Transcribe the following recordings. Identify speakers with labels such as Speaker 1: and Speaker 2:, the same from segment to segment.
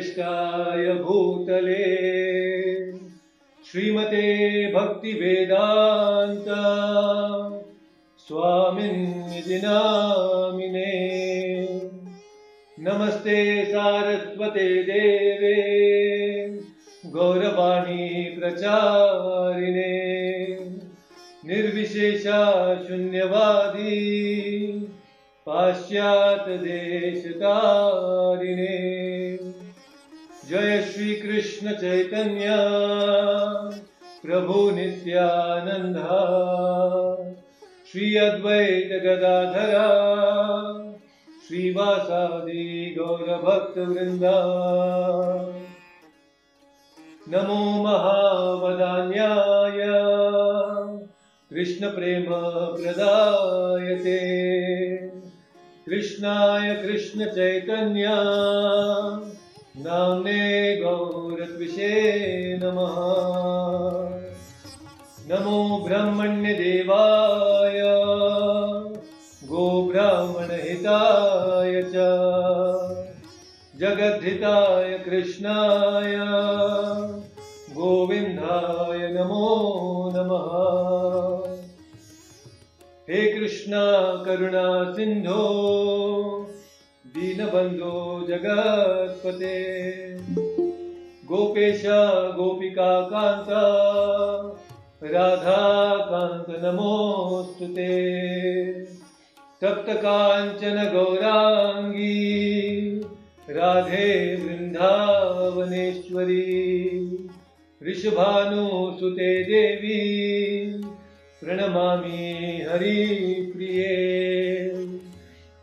Speaker 1: श्रेष्ठाय भूतले। श्रीमते भक्तिवेदान्त। स्वामिन्निधि नामिने नमस्ते सारस्वते देवे। गौरवाणी प्रचारिणे। निर्विशेषा शून्यवादी पाश्चात्यदेशतारिणे जय श्री कृष्ण चैतन्य। प्रभु नित्यानंद श्री अद्वैत गदाधरा। श्रीवासादि गौरभक्त वृंदा नमो महावदान्याय। कृष्ण प्रेम प्रदायते। कृष्णाय कृष्ण चैतन्य। नाम्ने गौरत्विषे नमः। नमो ब्रह्मण्यदेवाय, गोब्राह्मणहिताय च, जगद्धिताय कृष्णाय, गोविन्दाय नमो नमः। हे कृष्णा, करुणा, सिन्धो दीनबन्धो जगत्पते गोपेश, गोपिका कान्त राधाकान्त नमोऽस्तु ते तप्तकाञ्चन गौराङ्गी राधे वृन्दावनेश्वरी ऋषभानुसुते देवी, प्रणमामि हरिप्रिये।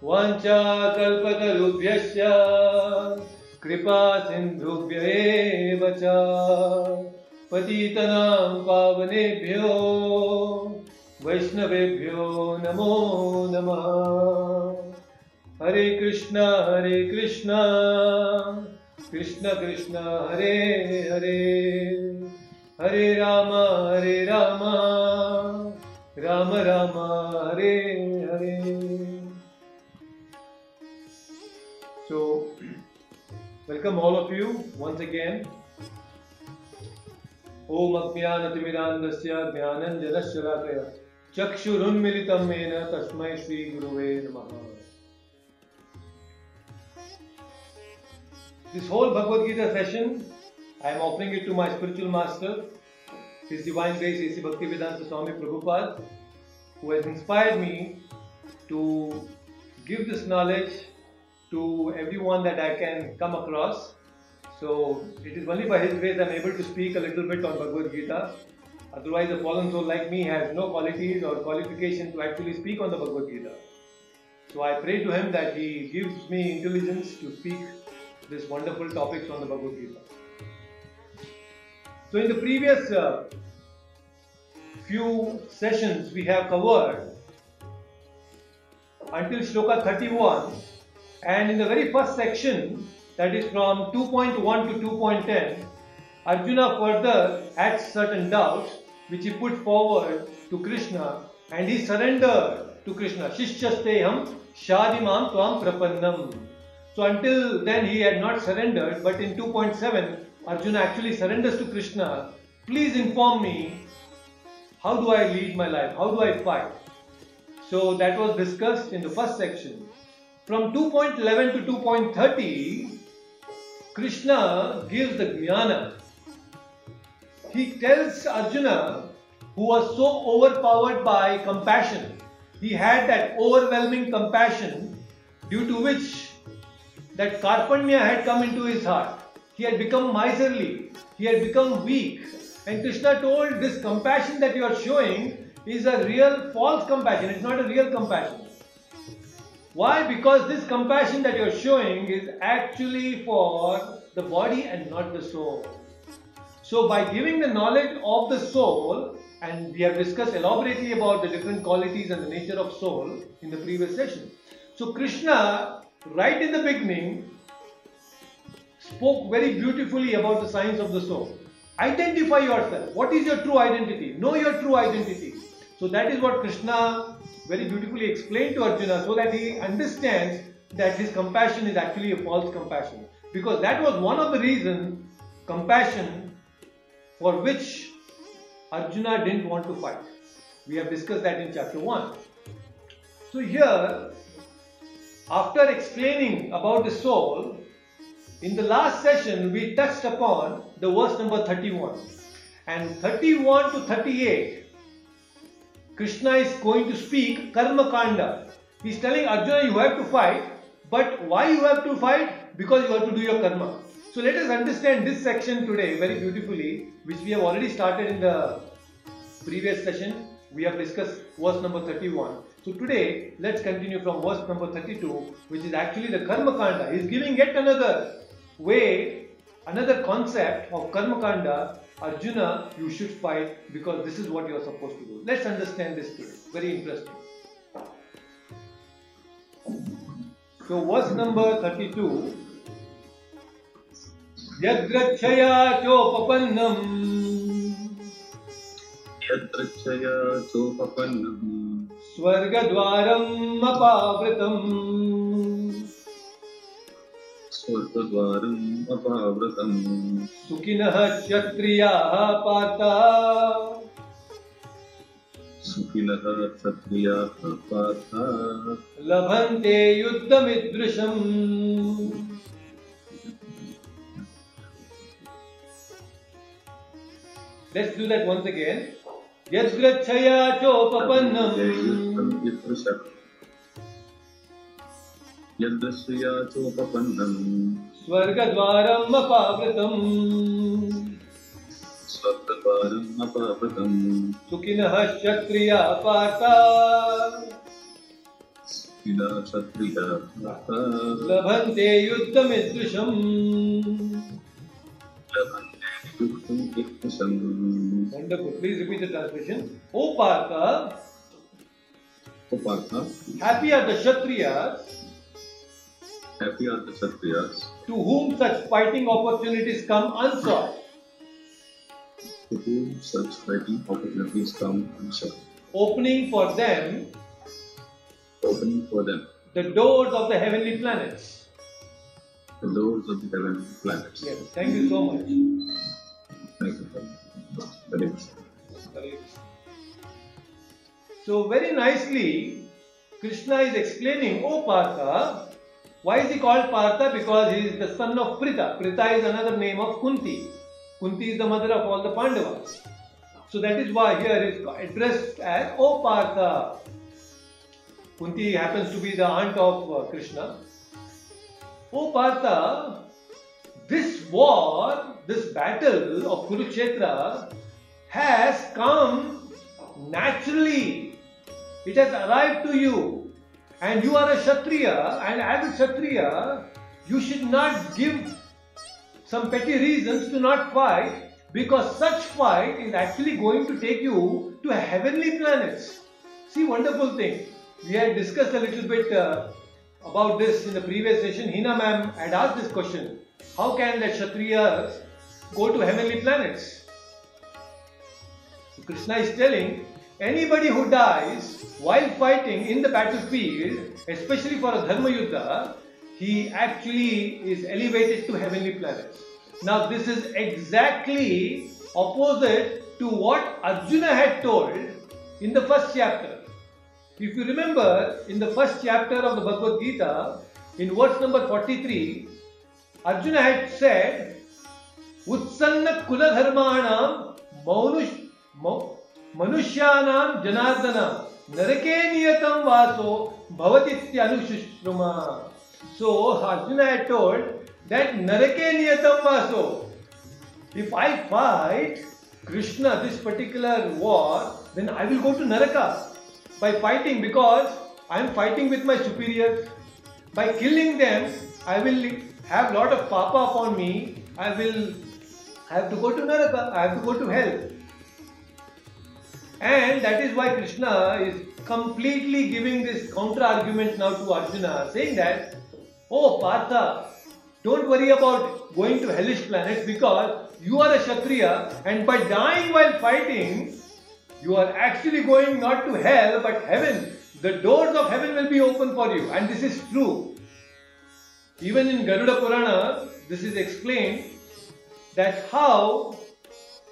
Speaker 1: वाञ्छाकल्पतरुभ्यश्च। कृपा सिन्धुभ्य एव च। पतितनां पावनेभ्यो। वैष्णवेभ्यो नमो नमः। हरे कृष्ण हरे कृष्ण। कृष्ण कृष्ण, हरे हरे। हरे राम हरे राम। राम राम, हरे। Welcome all of you once again. ॐ अज्ञानतिमिरान्धस्य ज्ञानञ्जनशलाकया चक्षुरुन्मिलितं येन तस्मै श्रीगुरुवे नमः This whole Bhagavad Gita session, I am offering it to my spiritual master, His Divine Grace A.C. Bhaktivedanta Swami Prabhupada, who has inspired me to give this knowledge to everyone that I can come across. So it is only by His grace I am able to speak a little bit on Bhagavad Gita. Otherwise, a fallen soul like me has no qualities or qualification to actually speak on the Bhagavad Gita. So I pray to Him that He gives me intelligence to speak this wonderful topics on the Bhagavad Gita. So in the previous uh, few sessions we have covered until shloka 31 and in the very first section that is from 2.1 to 2.10 Arjuna further had certain doubts which he put forward to Krishna and he surrendered to Krishna Shishyasteham Shadimam Tvam Prapannam so until then he had not surrendered, but in 2.7 Arjuna actually surrenders to Krishna. Please inform me how do I lead my life? How do I fight? So that was discussed in the first section. From 2.11 to 2.30, Krishna gives the jnana. He tells Arjuna, who was so overpowered by compassion, he had that overwhelming compassion due to which that Karpanya had come into his heart. He had become miserly. He had become weak. And Krishna told this compassion that you are showing is a real false compassion. It's not a real compassion. Why? Because this compassion that you are showing is actually for the body and not the soul. So, by giving the knowledge of the soul, and we have discussed elaborately about the different qualities and the nature of soul in the previous session. So, Krishna right in the beginning, spoke very beautifully about the science of the soul. Identify yourself. What is your true identity? Know your true identity. So that is what Krishna very beautifully explained to Arjuna so that he understands that his compassion is actually a false compassion. because that was one of the reasons, compassion, for which Arjuna didn't want to fight. We have discussed that in chapter 1. So, here, after explaining about the soul, in the last session we touched upon the verse number 31. And 31 to 38, Krishna is going to speak Karma Kanda. He's telling Arjuna, you have to fight, but why you have to fight? Because you have to do your karma. So let us understand this section today very beautifully, which we have already started in the previous session. We have discussed verse number 31. So today, let's continue from verse number 32, which is actually the Karma Kanda. He's giving yet another way, another concept of Karma Kanda Arjuna, you should fight because this is what you are supposed to do. Let's understand this today. Very interesting. So, verse number 32 यद्रक्षया चोपपन्नम्
Speaker 2: यत्रक्षया चोपपन्नम्
Speaker 1: स्वर्गद्वारम् अपावृतम्
Speaker 2: स्वर्गद्वारम् अपावृतम्।
Speaker 1: सुखिनः क्षत्रियाः पार्ता
Speaker 2: सुखिनः क्षत्रियाः पार्था।
Speaker 1: लभन्ते युद्धमिदृशम्। Let's do that once again. यद्रक्षया चोपपन्नम्
Speaker 2: यदृशः यदृश्यया चोपपन्नम्
Speaker 1: स्वर्गद्वारम् अपावृतम्
Speaker 2: स्वर्गद्वारम् अपावृतम्
Speaker 1: सुखिनः क्षत्रिया पार्ता।
Speaker 2: सुखिनः क्षत्रियाः
Speaker 1: लभन्ते युद्धमिदृशम् Wonderful. Please repeat the translation. O Partha,
Speaker 2: Upartha,
Speaker 1: happy are the Kshatriyas
Speaker 2: happy are the Kshatriyas
Speaker 1: to whom such fighting opportunities come unsought,
Speaker 2: to whom such fighting opportunities come unsought,
Speaker 1: opening for them
Speaker 2: opening for them
Speaker 1: the doors of the heavenly planets.
Speaker 2: the doors of the heavenly planets.
Speaker 1: Yes, thank you so much.
Speaker 2: Thank you. Very much.
Speaker 1: So, very nicely, Krishna is explaining, oh, O Partha, why is he called Partha? Because he is the son of Pritha. Pritha is another name of Kunti. Kunti is the mother of all the Pandavas. So, that is why here here is addressed as O Partha. Kunti happens to be the aunt of uh, Krishna. O Partha, this war, this battle of Kurukshetra has come naturally. It has arrived to you. And you are a Kshatriya, and as a Kshatriya, you should not give some petty reasons to not fight because such fight is actually going to take you to heavenly planets. See, wonderful thing. We had discussed a little bit uh, about this in the previous session. Hina ma'am had asked this question How can the Kshatriyas go to heavenly planets? So Krishna is telling anybody who dies while fighting in the battlefield, especially for a Dharma Yuddha, he actually is elevated to heavenly planets. Now, this is exactly opposite to what Arjuna had told in the first chapter. If you remember, in the first chapter of the Bhagavad Gita, in verse number 43, Arjuna had said, Utsanna Kula Dharmanam Maunush Manushyanam Janardana Narake Niyatam Vaso Bhavatityanushishruma. So Arjuna had told that Narake Niyatam Vaso. If I fight Krishna this particular war, then I will go to Naraka by fighting because I am fighting with my superiors. By killing them, I will have lot of papa upon me. I will have to go to Naraka. I have to go to hell. And that is why Krishna is completely giving this counter argument now to Arjuna, saying that, Oh Partha, don't worry about going to hellish planets because you are a Kshatriya and by dying while fighting, you are actually going not to hell but heaven. The doors of heaven will be open for you, and this is true. Even in Garuda Purana, this is explained that how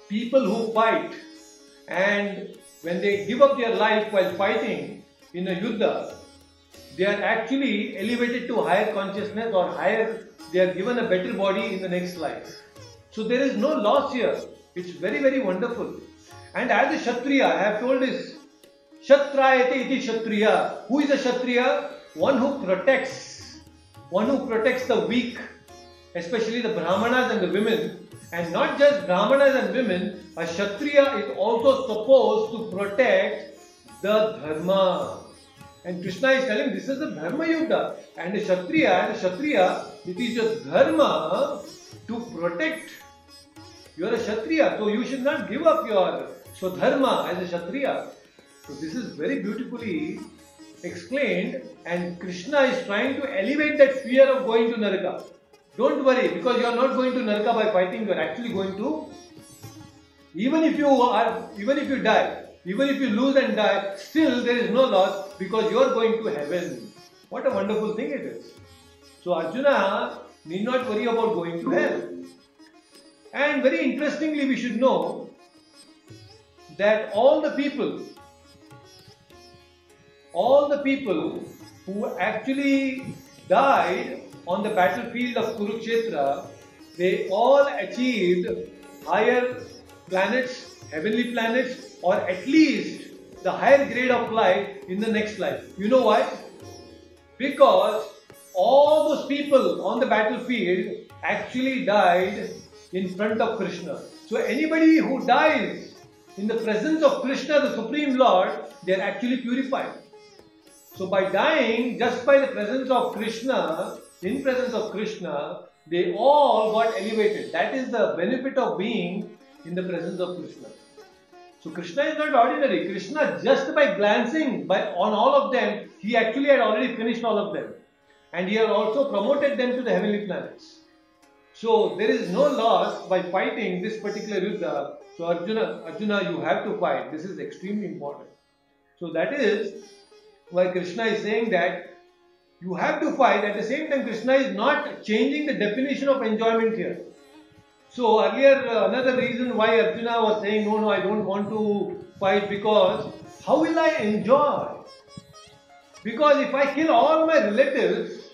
Speaker 1: people who fight and when they give up their life while fighting in a yuddha, they are actually elevated to higher consciousness or higher, they are given a better body in the next life. So there is no loss here. It's very, very wonderful. And as a Kshatriya, I have told this Kshatrayate iti Kshatriya. Who is a Kshatriya? One who protects, one who protects the weak, especially the Brahmanas and the women. And not just Brahmanas and women, a Kshatriya is also supposed to protect the Dharma. And Krishna is telling this is the Dharma Yuddha. And a Kshatriya, as a Kshatriya, it is your Dharma to protect. You are a Kshatriya, so you should not give up your Swadharma as a Kshatriya. So this is very beautifully explained and Krishna is trying to elevate that fear of going to Naraka. Don't worry because you are not going to Naraka by fighting, you are actually going to even if you are even if you die, even if you lose and die, still there is no loss because you are going to heaven. What a wonderful thing it is. So Arjuna need not worry about going to hell. And very interestingly, we should know that all the people all the people who actually died on the battlefield of Kurukshetra, they all achieved higher planets, heavenly planets, or at least the higher grade of life in the next life. You know why? Because all those people on the battlefield actually died in front of Krishna. So anybody who dies in the presence of Krishna, the Supreme Lord, they are actually purified. So by dying just by the presence of Krishna, in presence of Krishna, they all got elevated. That is the benefit of being in the presence of Krishna. So Krishna is not ordinary. Krishna just by glancing by on all of them, he actually had already finished all of them. And he had also promoted them to the heavenly planets. So there is no loss by fighting this particular yuddha. So Arjuna, Arjuna, you have to fight. This is extremely important. So that is why Krishna is saying that you have to fight. At the same time, Krishna is not changing the definition of enjoyment here. So earlier, uh, another reason why Arjuna was saying, no, no, I don't want to fight because how will I enjoy? Because if I kill all my relatives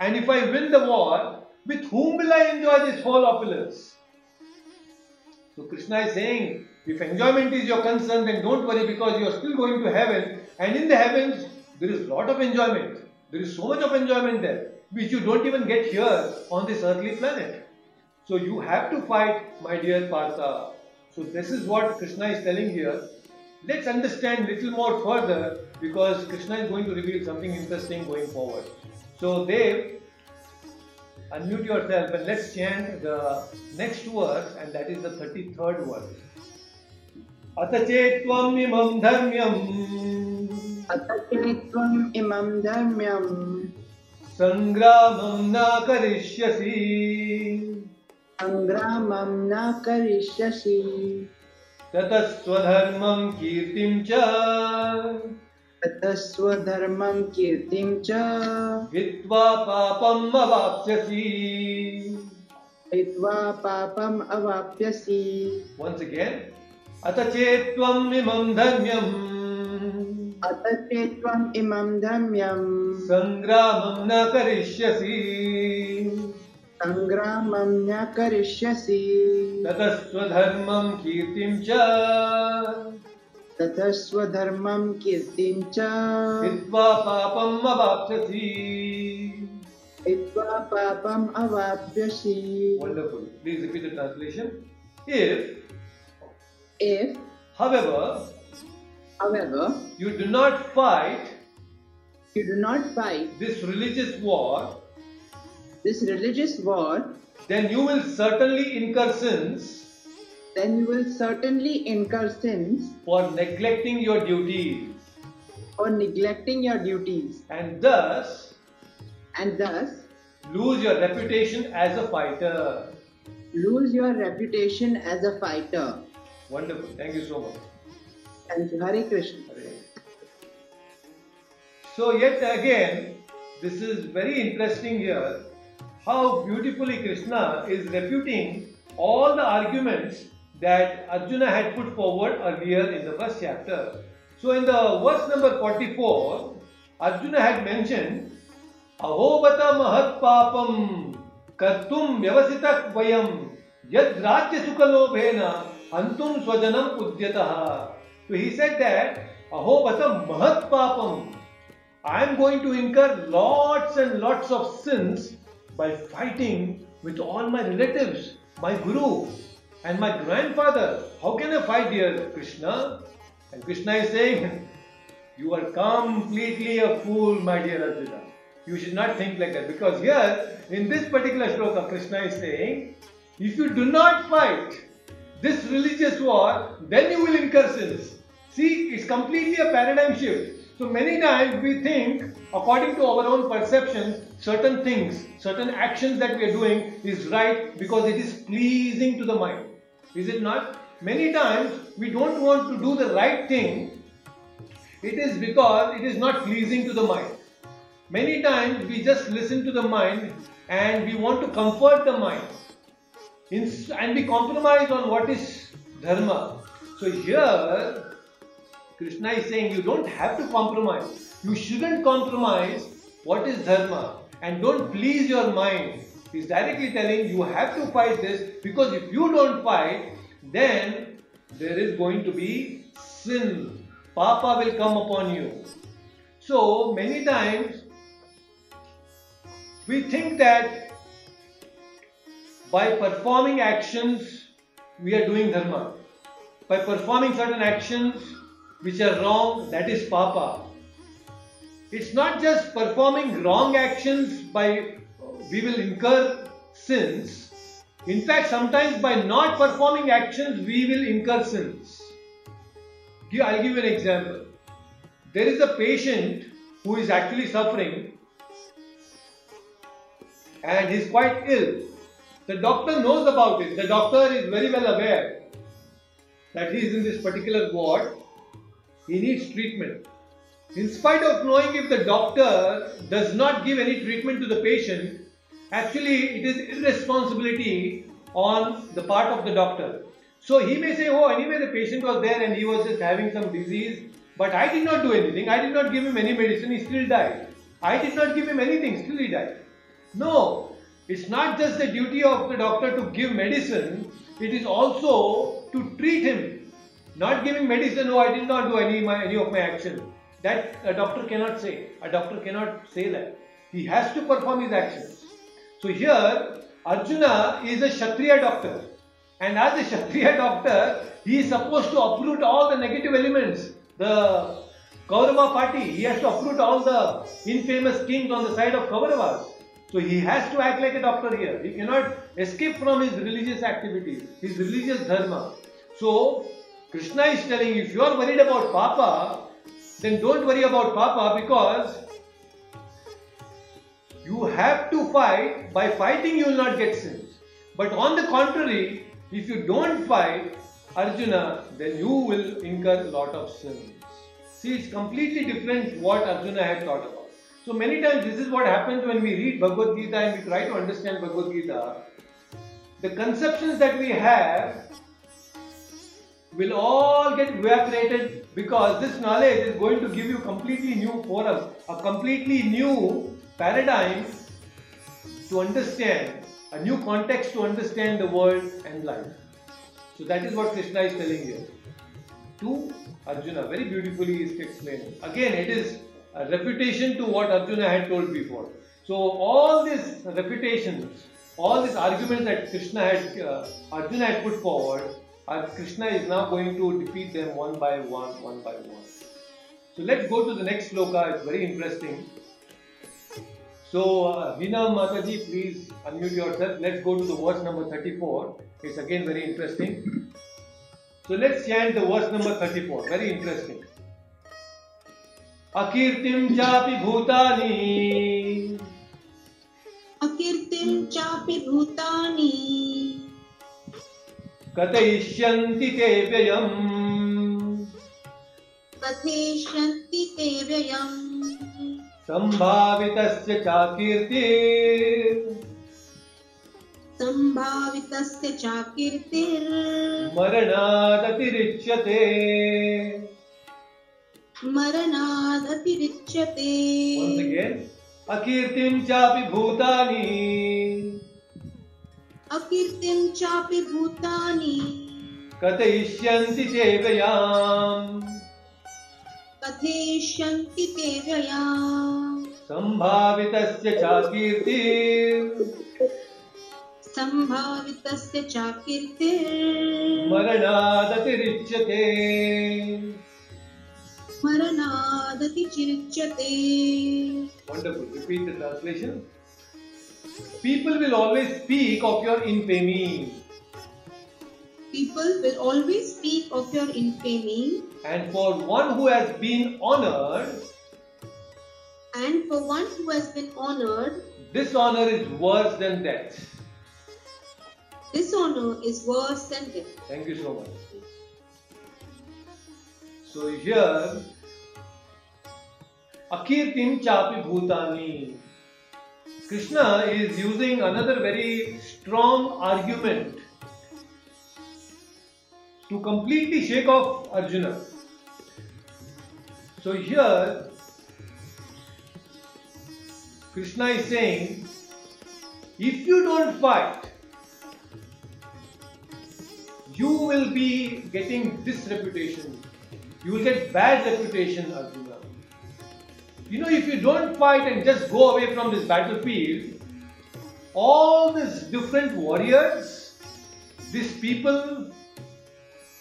Speaker 1: and if I win the war, with whom will I enjoy this whole opulence? So Krishna is saying, if enjoyment is your concern, then don't worry because you are still going to heaven and in the heavens, there is lot of enjoyment. There is so much of enjoyment there, which you don't even get here on this earthly planet. So you have to fight, my dear Partha. So this is what Krishna is telling here. Let's understand little more further because Krishna is going to reveal something interesting going forward. So Dev, unmute yourself and let's chant the next verse and that is the 33rd verse. अथ चेत्त्वम् इमं धर्म्यम्
Speaker 3: अत त्वम् इमं धर्म्यम्।
Speaker 1: सङ्ग्रामं न करिष्यसि।
Speaker 3: सङ्ग्रामं न करिष्यसि।
Speaker 1: ततः स्वधर्मं कीर्तिं च।
Speaker 3: ततः स्वधर्मं कीर्तिं च।
Speaker 1: हित्वा पापम् अवाप्स्यसि।
Speaker 3: हित्वा पापम् अवाप्स्यसि।
Speaker 1: Once again, अथ इमं धर्म्यम्।
Speaker 3: अत त्वम् इमं धर्म्यम्
Speaker 1: सङ्ग्रामं न करिष्यसि।
Speaker 3: सङ्ग्रामं न करिष्यसि।
Speaker 1: ततः स्वधर्मं कीर्तिं च।
Speaker 3: ततः स्वधर्मं कीर्तिं च।
Speaker 1: हित्वा पापम् अवाप्स्यसि।
Speaker 3: हित्वा पापम् अवाप्स्यसि।
Speaker 1: Wonderful. Please repeat the translation. If,
Speaker 3: If,
Speaker 1: however,
Speaker 3: however,
Speaker 1: you do not fight
Speaker 3: you do not fight
Speaker 1: this religious war,
Speaker 3: this religious war,
Speaker 1: then you will certainly incur sins
Speaker 3: then you will certainly incur sins
Speaker 1: for neglecting your duties,
Speaker 3: or neglecting your duties,
Speaker 1: and thus
Speaker 3: and thus
Speaker 1: lose your reputation as a fighter.
Speaker 3: lose your reputation as a fighter.
Speaker 1: Wonderful. Thank you so much.
Speaker 3: Thank you, Hare Krishna.
Speaker 1: So, yet again, this is very interesting here. how beautifully Krishna is refuting all the arguments that Arjuna had put forward earlier in the first chapter. So, in the verse number 44, Arjuna had mentioned अहोबत महत् पापम कर्तुम व्यवसित वयम यद राज्य सुखलोभेन अंतुम स्वजनम उद्यतः So he said that oh, Batam Mahat Papam. I am going to incur lots and lots of sins by fighting with all my relatives, my guru, and my grandfather. How can I fight, here, Krishna? And Krishna is saying, You are completely a fool, my dear Arjuna. You should not think like that because here, in this particular shloka, Krishna is saying, If you do not fight this religious war, then you will incur sins. See, it's completely a paradigm shift. So many times we think, according to our own perceptions, certain things, certain actions that we are doing is right because it is pleasing to the mind. Is it not? Many times we don't want to do the right thing, it is because it is not pleasing to the mind. Many times we just listen to the mind and we want to comfort the mind and we compromise on what is dharma. So here Krishna is saying you don't have to compromise. You shouldn't compromise what is dharma and don't please your mind. He's directly telling you have to fight this because if you don't fight, then there is going to be sin. Papa will come upon you. So many times we think that by performing actions we are doing dharma. By performing certain actions which are wrong, that is papa. It's not just performing wrong actions by we will incur sins. In fact, sometimes by not performing actions we will incur sins. I'll give you an example. There is a patient who is actually suffering and he's quite ill. The doctor knows about it. The doctor is very well aware that he is in this particular ward. He needs treatment. In spite of knowing if the doctor does not give any treatment to the patient, actually it is irresponsibility on the part of the doctor. So he may say, Oh, anyway, the patient was there and he was just having some disease, but I did not do anything. I did not give him any medicine, he still died. I did not give him anything, still he died. No, it's not just the duty of the doctor to give medicine, it is also to treat him. Not giving medicine, no, I did not do any, my, any of my action. That a doctor cannot say. A doctor cannot say that. He has to perform his actions. So here, Arjuna is a Kshatriya doctor. And as a Kshatriya doctor, he is supposed to uproot all the negative elements. The Kaurava party, he has to uproot all the infamous kings on the side of Kauravas. So he has to act like a doctor here. He cannot escape from his religious activities, his religious dharma. So Krishna is telling you, if you are worried about Papa, then don't worry about Papa because you have to fight. By fighting, you will not get sins. But on the contrary, if you don't fight Arjuna, then you will incur a lot of sins. See, it's completely different what Arjuna had thought about. So many times this is what happens when we read Bhagavad Gita and we try to understand Bhagavad Gita. The conceptions that we have will all get evaporated because this knowledge is going to give you completely new forum, a completely new paradigm to understand, a new context to understand the world and life. So that is what Krishna is telling here. To Arjuna, very beautifully is explained. Again, it is a refutation to what Arjuna had told before. So all these reputations, all these arguments that Krishna had, uh, Arjuna had put forward, uh, Krishna is now going to defeat them one by one, one by one. So let's go to the next sloka. It's very interesting. So, uh, Veena Mataji, please unmute yourself. Let's go to the verse number 34. It's again very interesting. So, let's chant the verse number 34. Very interesting. अकीर्तिं चापि भूतानि
Speaker 4: अकीर्तिं चापि भूतानि
Speaker 1: कथयिष्यन्ति ते व्ययम्।
Speaker 4: कथयिष्यन्ति ते व्ययम्।
Speaker 1: सम्भावितस्य चाकीर्तिर्
Speaker 4: सम्भावितस्य च
Speaker 1: मरणादतिरिच्यते।
Speaker 4: मरणादतिरिच्यते।
Speaker 1: अकीर्तिं चापि भूतानि।
Speaker 4: अकीर्तिं चापि भूतानि।
Speaker 1: कथयिष्यन्ति देवयाम्
Speaker 4: कथयिष्यन्ति देवयाम्
Speaker 1: सम्भावितस्य चाकीर्ति
Speaker 4: सम्भावितस्य चाकीर्ति
Speaker 1: मरणादतिरिच्यते।
Speaker 4: मरणादतिरिच्यते।
Speaker 1: Wonderful. Repeat the translation. People will always speak of your infamy,
Speaker 4: People will always speak of your infamy,
Speaker 1: and for one who has been honored,
Speaker 4: and for one who has been honored,
Speaker 1: dishonor is worse than death.
Speaker 4: dishonor is worse than death.
Speaker 1: Thank you so much. So here, Akirtim Chapi Bhutani. Krishna is using another very strong argument to completely shake off Arjuna. So here, Krishna is saying, if you don't fight, you will be getting this reputation. You will get bad reputation, Arjuna. You know, if you don't fight and just go away from this battlefield, all these different warriors, these people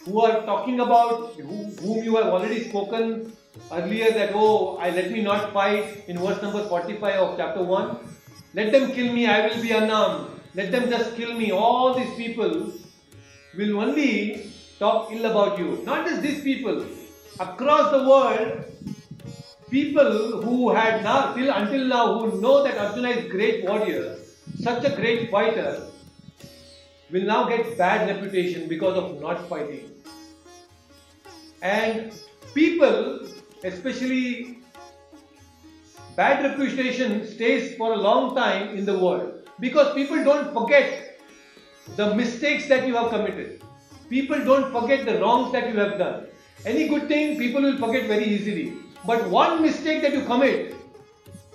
Speaker 1: who are talking about who, whom you have already spoken earlier that oh I let me not fight in verse number 45 of chapter 1 let them kill me I will be unarmed. Let them just kill me. All these people will only talk ill about you. Not just these people. Across the world people who had now till until now who know that Arjuna is a great warrior such a great fighter will now get bad reputation because of not fighting. And people especially bad reputation stays for a long time in the world because people don't forget the mistakes that you have committed. People don't forget the wrongs that you have done. Any good thing people will forget very easily but one mistake that you commit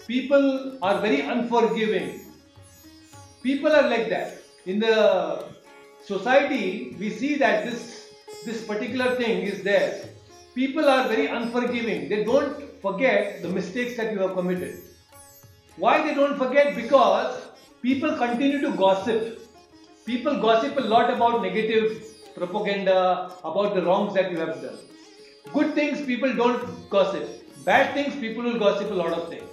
Speaker 1: people are very unforgiving. People are like that. In the society we see that this this particular thing is there. People are very unforgiving. They don't forget the mistakes that you have committed. Why they don't forget? Because people continue to gossip. People gossip a lot about negative propaganda about the wrongs that you have done good things people don't gossip. Bad things people will gossip a lot of things.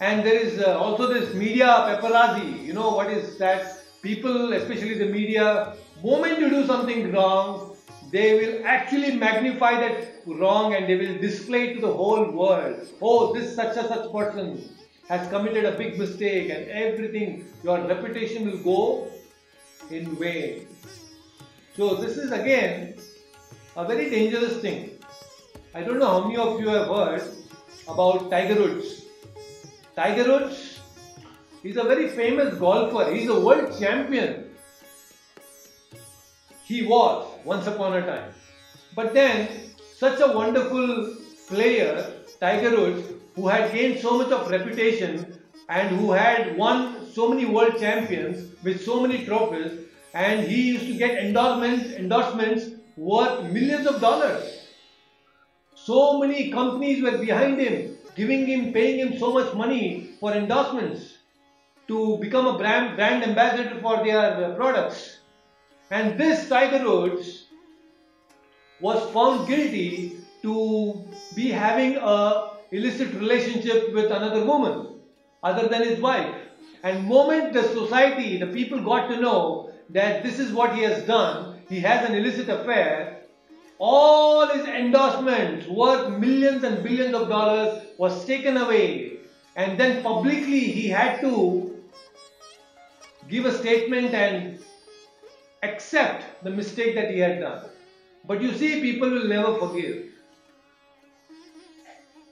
Speaker 1: And there is uh, also this media paparazzi. You know what is that? People especially the media moment you do something wrong they will actually magnify that wrong and they will display it to the whole world. Oh this such a such person has committed a big mistake and everything your reputation will go in vain. So this is again a very dangerous thing. I don't know how many of you have heard about tiger woods tiger woods is a very famous golfer. He's a world champion. He was once upon a time. But then, such a wonderful player, Tiger Woods, who had gained so much of reputation and who had won so many world champions with so many trophies, and he used to get endorsements, endorsements worth millions of dollars. So many companies were behind him, giving him, paying him so much money for endorsements to become a brand, brand ambassador for their uh, products. And this Tiger Woods was found guilty to be having a illicit relationship with another woman other than his wife. And moment the society, the people got to know that this is what he has done, he has an illicit affair, all his endorsements worth millions and billions of dollars was taken away. And then publicly he had to give a statement and accept the mistake that he had done. But you see, people will never forgive.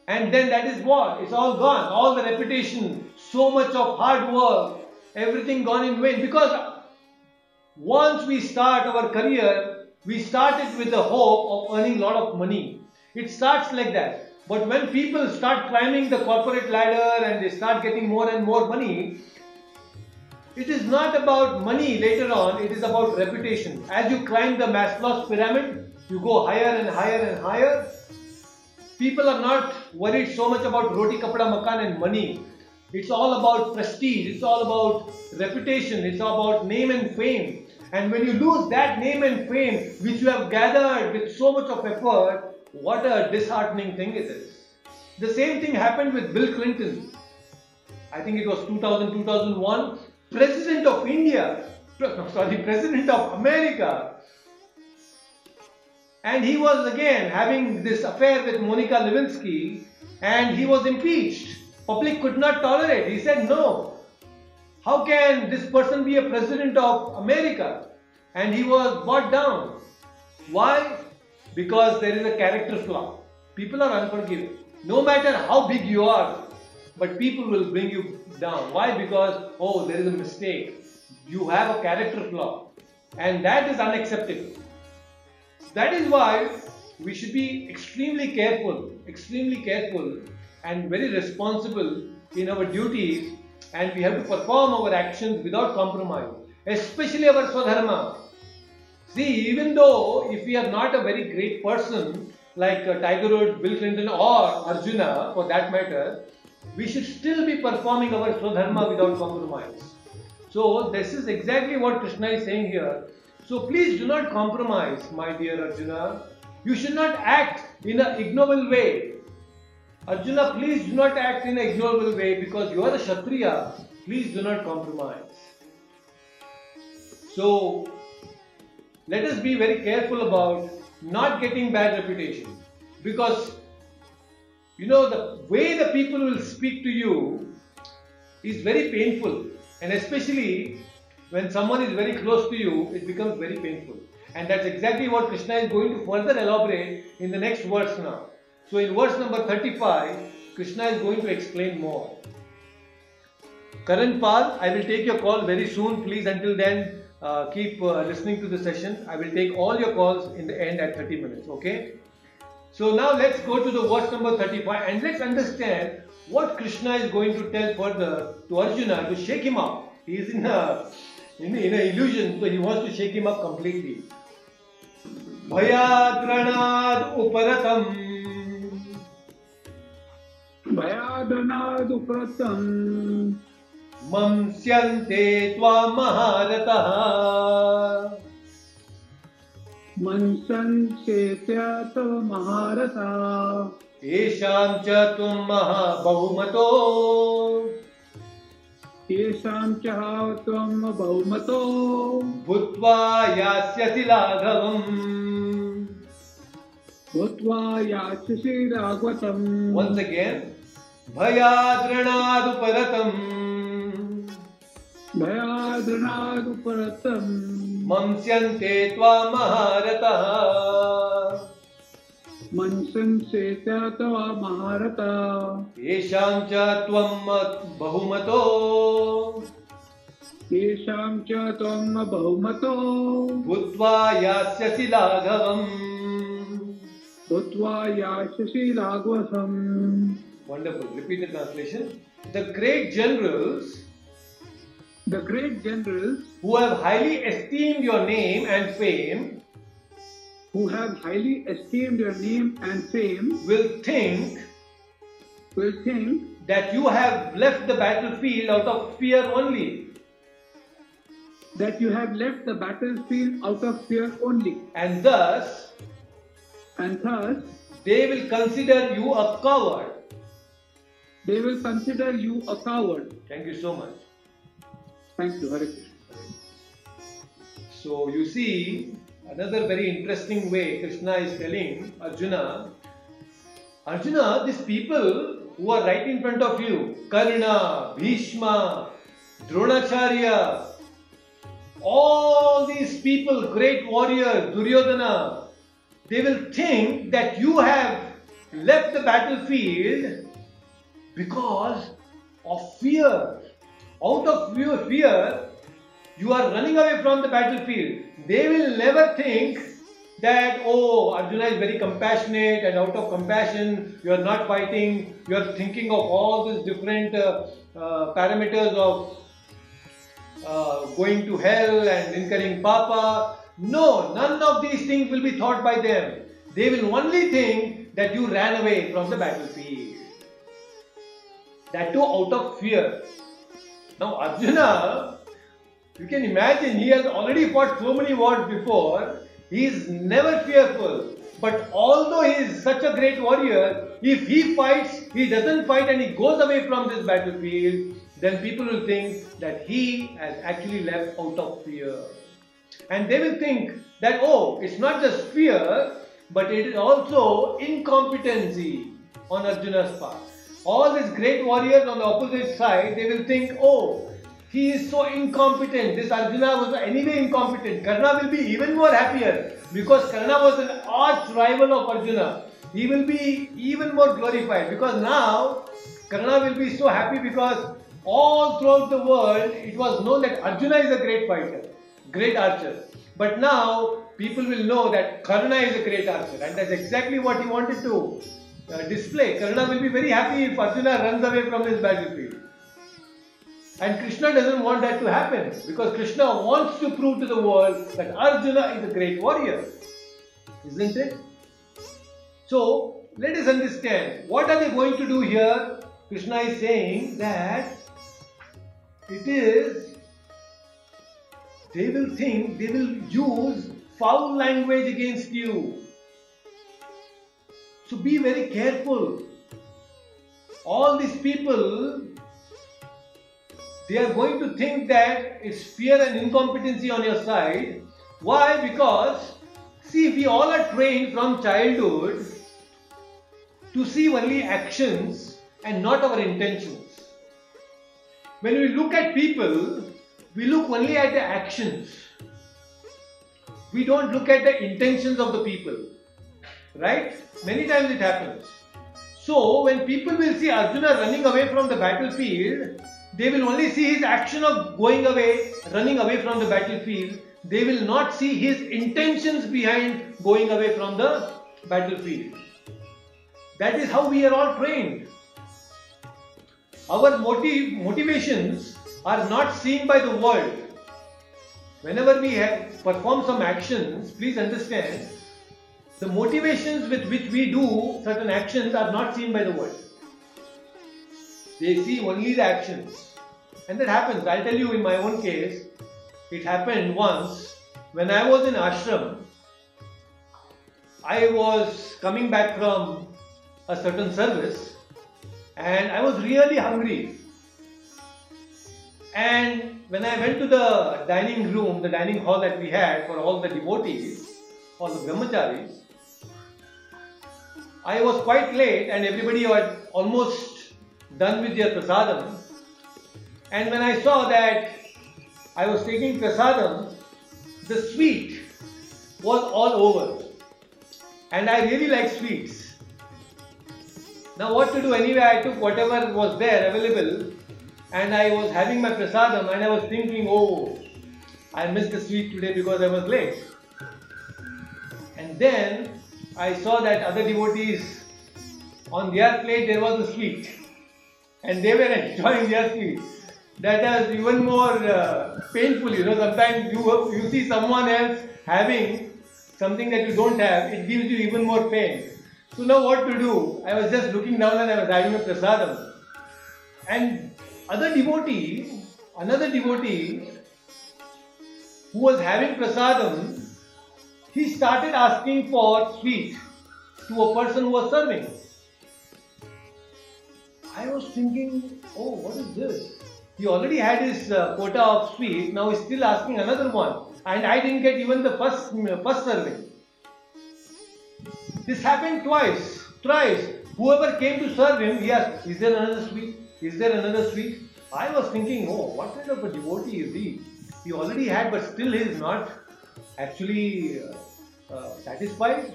Speaker 1: And then that is what? It's all gone. All the reputation, so much of hard work, everything gone in vain because once we start our career, we start it with the hope of earning a lot of money. It starts like that. But when people start climbing the corporate ladder and they start getting more and more money, it is not about money later on, it is about reputation. As you climb the Maslow's pyramid, you go higher and higher and higher. People are not worried so much about roti kapda makan and money. It's all about prestige, it's all about reputation, it's all about name and fame. And when you lose that name and fame, which you have gathered with so much of effort, what a disheartening thing it is. The same thing happened with Bill Clinton. I think it was 2000, 2001. President of India, sorry, President of America. And he was again having this affair with Monica Lewinsky and he was impeached. Public could not tolerate. He said, no. How can this person be a president of America? And he was brought down. Why? Because there is a character flaw. People are unforgiving. No matter how big you are, but people will bring you down. Why? Because, oh, there is a mistake. You have a character flaw. And that is unacceptable. That is why we should be extremely careful, extremely careful and very responsible in our duties and we have to perform our actions without compromise, especially our Swadharma. See, even though if we are not a very great person like uh, Tiger Woods, Bill Clinton, or Arjuna for that matter, we should still be performing our Swadharma without compromise. So, this is exactly what Krishna is saying here. So, please do not compromise, my dear Arjuna. You should not act in an ignoble way. Arjuna, please do not act in an ignoble way because you are a Kshatriya. Please do not compromise. So, let us be very careful about not getting bad reputation because you know the way the people will speak to you is very painful and especially when someone is very close to you it becomes very painful and that's exactly what krishna is going to further elaborate in the next verse now so in verse number 35 krishna is going to explain more karan pal i will take your call very soon please until then uh, keep uh, listening to the session. I will take all your calls in the end at 30 minutes. Okay. So now let's go to the verse number 35 and let's understand what Krishna is going to tell further to Arjuna to shake him up. He is in a in, in an illusion, so he wants to shake him up completely. भयाद्रणाद् उपरतम्
Speaker 5: भयादनादुप्रतम्।
Speaker 1: मंस्यन्ते त्वां महारथः
Speaker 5: मनसंचेत्या तव महारथा
Speaker 1: येषां च त्वं महाबहुमतो।
Speaker 5: येषां च त्वं बहुमतो।
Speaker 1: भूत्वा यास्यसि लाघवम्
Speaker 5: भूत्वा यास्यसि राघवतम्।
Speaker 1: Once again, भयाद्रणादुपरतम्।
Speaker 5: भयादनादुपरतम्
Speaker 1: मंस्यन्ते महारथः
Speaker 5: मनसंचेत्या तव महारथा
Speaker 1: येषां च त्वं बहुमतो।
Speaker 5: येषां च त्वं बहुमतो।
Speaker 1: भूत्वा यास्यसि लाघवम्।
Speaker 5: भूत्वा यास्यसि राघवतम्
Speaker 1: Wonderful. Repeated translation. The great generals
Speaker 5: The great generals
Speaker 1: who have highly esteemed your name and fame
Speaker 5: who have highly esteemed your name and fame
Speaker 1: will think
Speaker 5: will think
Speaker 1: that you have left the battlefield out of fear only.
Speaker 5: that you have left the battlefield out of fear only,
Speaker 1: And thus
Speaker 5: and thus
Speaker 1: they will consider you a coward.
Speaker 5: They will consider you a coward.
Speaker 1: Thank you so much.
Speaker 5: Thank you, Hare Krishna.
Speaker 1: So you see another very interesting way Krishna is telling Arjuna, Arjuna, these people who are right in front of you, Karna, Bhishma, Dronacharya, all these people, great warriors, Duryodhana, they will think that you have left the battlefield because of fear out of fear, you are running away from the battlefield. They will never think that, oh, Arjuna is very compassionate and out of compassion, you are not fighting, you are thinking of all these different uh, uh, parameters of uh, going to hell and incurring papa. No, none of these things will be thought by them. They will only think that you ran away from the battlefield. That too out of fear. Now, Arjuna, you can imagine he has already fought so many wars before, he is never fearful. But although he is such a great warrior, if he fights, he doesn't fight and he goes away from this battlefield, then people will think that he has actually left out of fear. And they will think that, oh, it's not just fear, but it is also incompetency on Arjuna's part. All these great warriors on the opposite side, they will think, oh, he is so incompetent. This Arjuna was anyway incompetent. Karna will be even more happier because Karna was an arch rival of Arjuna. He will be even more glorified because now Karna will be so happy because all throughout the world it was known that Arjuna is a great fighter, great archer. But now people will know that Karna is a great archer and that's exactly what he wanted to display. Karna will be very happy if Arjuna runs away from his battlefield. And Krishna doesn't want that to happen because Krishna wants to prove to the world that Arjuna is a great warrior. Isn't it? So, let us understand what are they going to do here? Krishna is saying that it is, they will think, they will use foul language against you. So be very careful. All these people they are going to think that it's fear and incompetency on your side. Why? Because, see, we all are trained from childhood to see only actions and not our intentions. When we look at people, we look only at the actions. We don't look at the intentions of the people. Right? Many times it happens. So, when people will see Arjuna running away from the battlefield, they will only see his action of going away, running away from the battlefield. They will not see his intentions behind going away from the battlefield. That is how we are all trained. Our motive, motivations are not seen by the world. Whenever we have perform some actions, please understand, the motivations with which we do certain actions are not seen by the world. They see only the actions. And that happens. I'll tell you in my own case, it happened once when I was in ashram. I was coming back from a certain service and I was really hungry. And when I went to the dining room, the dining hall that we had for all the devotees, all the brahmacharis, I was quite late and everybody had almost done with their prasadam. And when I saw that I was taking prasadam, the sweet was all over. And I really like sweets. Now what to do anyway, I took whatever was there available and I was having my prasadam and I was thinking, oh, I missed the sweet today because I was late. And then I saw that other devotees on their plate there was a sweet and they were enjoying their sweet. That is even more uh, painful, you know. Sometimes you you see someone else having something that you don't have, it gives you even more pain. So now what to do? I was just looking down and I was having a prasadam. And other devotee, another devotee who was having prasadam, he started asking for sweet to a person who was serving. I was thinking, oh, what is this? He already had his uh, quota of sweet, now he's still asking another one. And I didn't get even the first, first serving. This happened twice, thrice. Whoever came to serve him, he asked, Is there another sweet? Is there another sweet? I was thinking, oh, what kind of a devotee is he? He already had, but still he is not actually uh, uh, satisfied.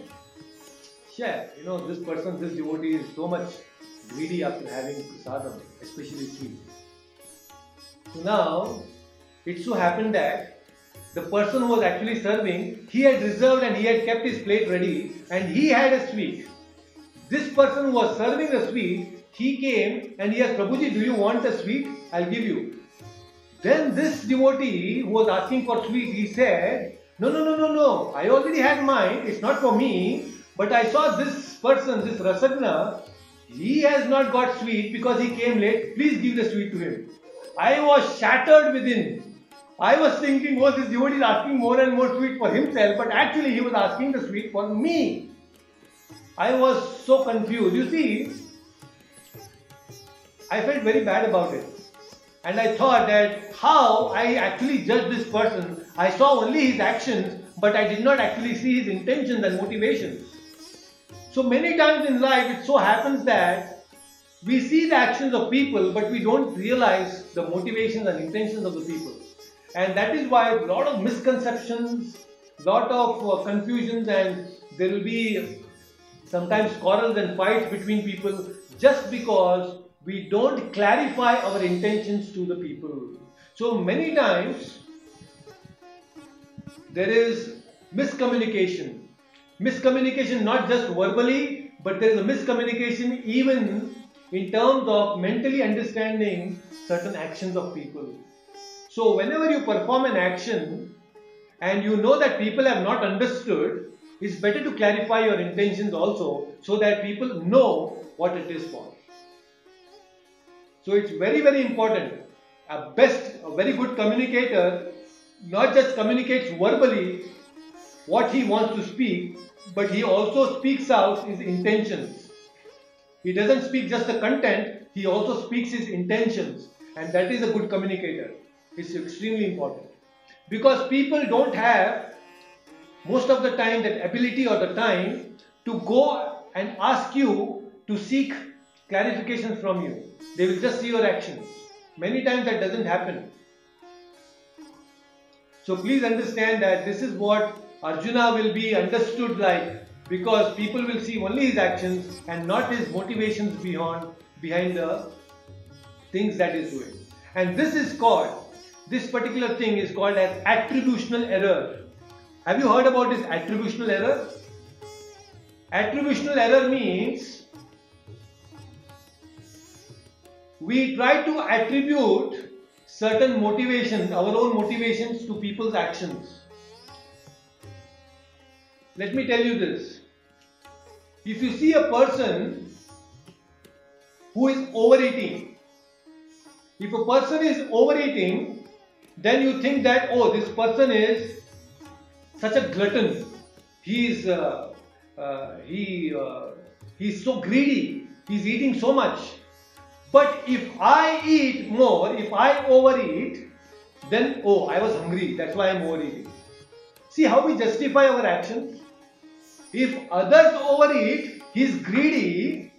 Speaker 1: Share, you know, this person, this devotee is so much greedy after having prasadam, especially sweet. So now, it so happened that the person who was actually serving, he had reserved and he had kept his plate ready and he had a sweet. This person who was serving the sweet, he came and he asked, Prabhuji, do you want a sweet? I'll give you. Then this devotee who was asking for sweet, he said, No, no, no, no, no. I already had mine. It's not for me. But I saw this person, this Rasagna, he has not got sweet because he came late. Please give the sweet to him. I was shattered within. I was thinking, oh, this devotee is asking more and more sweet for himself, but actually he was asking the sweet for me. I was so confused. You see, I felt very bad about it. And I thought that how I actually judged this person. I saw only his actions, but I did not actually see his intentions and motivations. So many times in life, it so happens that we see the actions of people, but we don't realize the motivations and intentions of the people. And that is why a lot of misconceptions, lot of uh, confusions, and there will be sometimes quarrels and fights between people just because we don't clarify our intentions to the people. So many times there is miscommunication. Miscommunication not just verbally, but there is a miscommunication even in terms of mentally understanding certain actions of people. So, whenever you perform an action and you know that people have not understood, it's better to clarify your intentions also so that people know what it is for. So, it's very, very important. A best, a very good communicator not just communicates verbally what he wants to speak, but he also speaks out his intentions. He doesn't speak just the content, he also speaks his intentions, and that is a good communicator. It's extremely important because people don't have most of the time that ability or the time to go and ask you to seek clarifications from you. They will just see your actions. Many times that doesn't happen. So please understand that this is what Arjuna will be understood like because people will see only his actions and not his motivations beyond behind the things that he's doing. And this is called, this particular thing is called as attributional error. Have you heard about this attributional error? Attributional error means we try to attribute certain motivations, our own motivations to people's actions. Let me tell you this. If you see a person who is overeating, if a person is overeating, then you think that, oh, this person is such a glutton. He is, uh, uh, he, uh, he's so greedy. He's eating so much. But if I eat more, if I overeat, then oh, I was hungry. That's why I'm overeating. See how we justify our actions. If others overeat, he's greedy,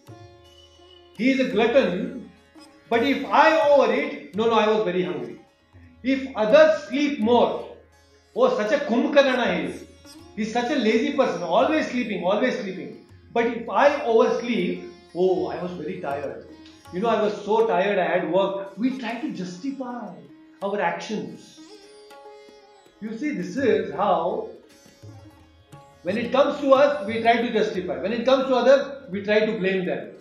Speaker 1: he is a glutton. But if I overeat, no, no, I was very hungry. If others sleep more, oh, such a kumbhakarna he is. He's such a lazy person, always sleeping, always sleeping. But if I oversleep, oh, I was very tired. You know, I was so tired, I had work. We try to justify our actions. You see, this is how, when it comes to us, we try to justify. When it comes to others, we try to blame them.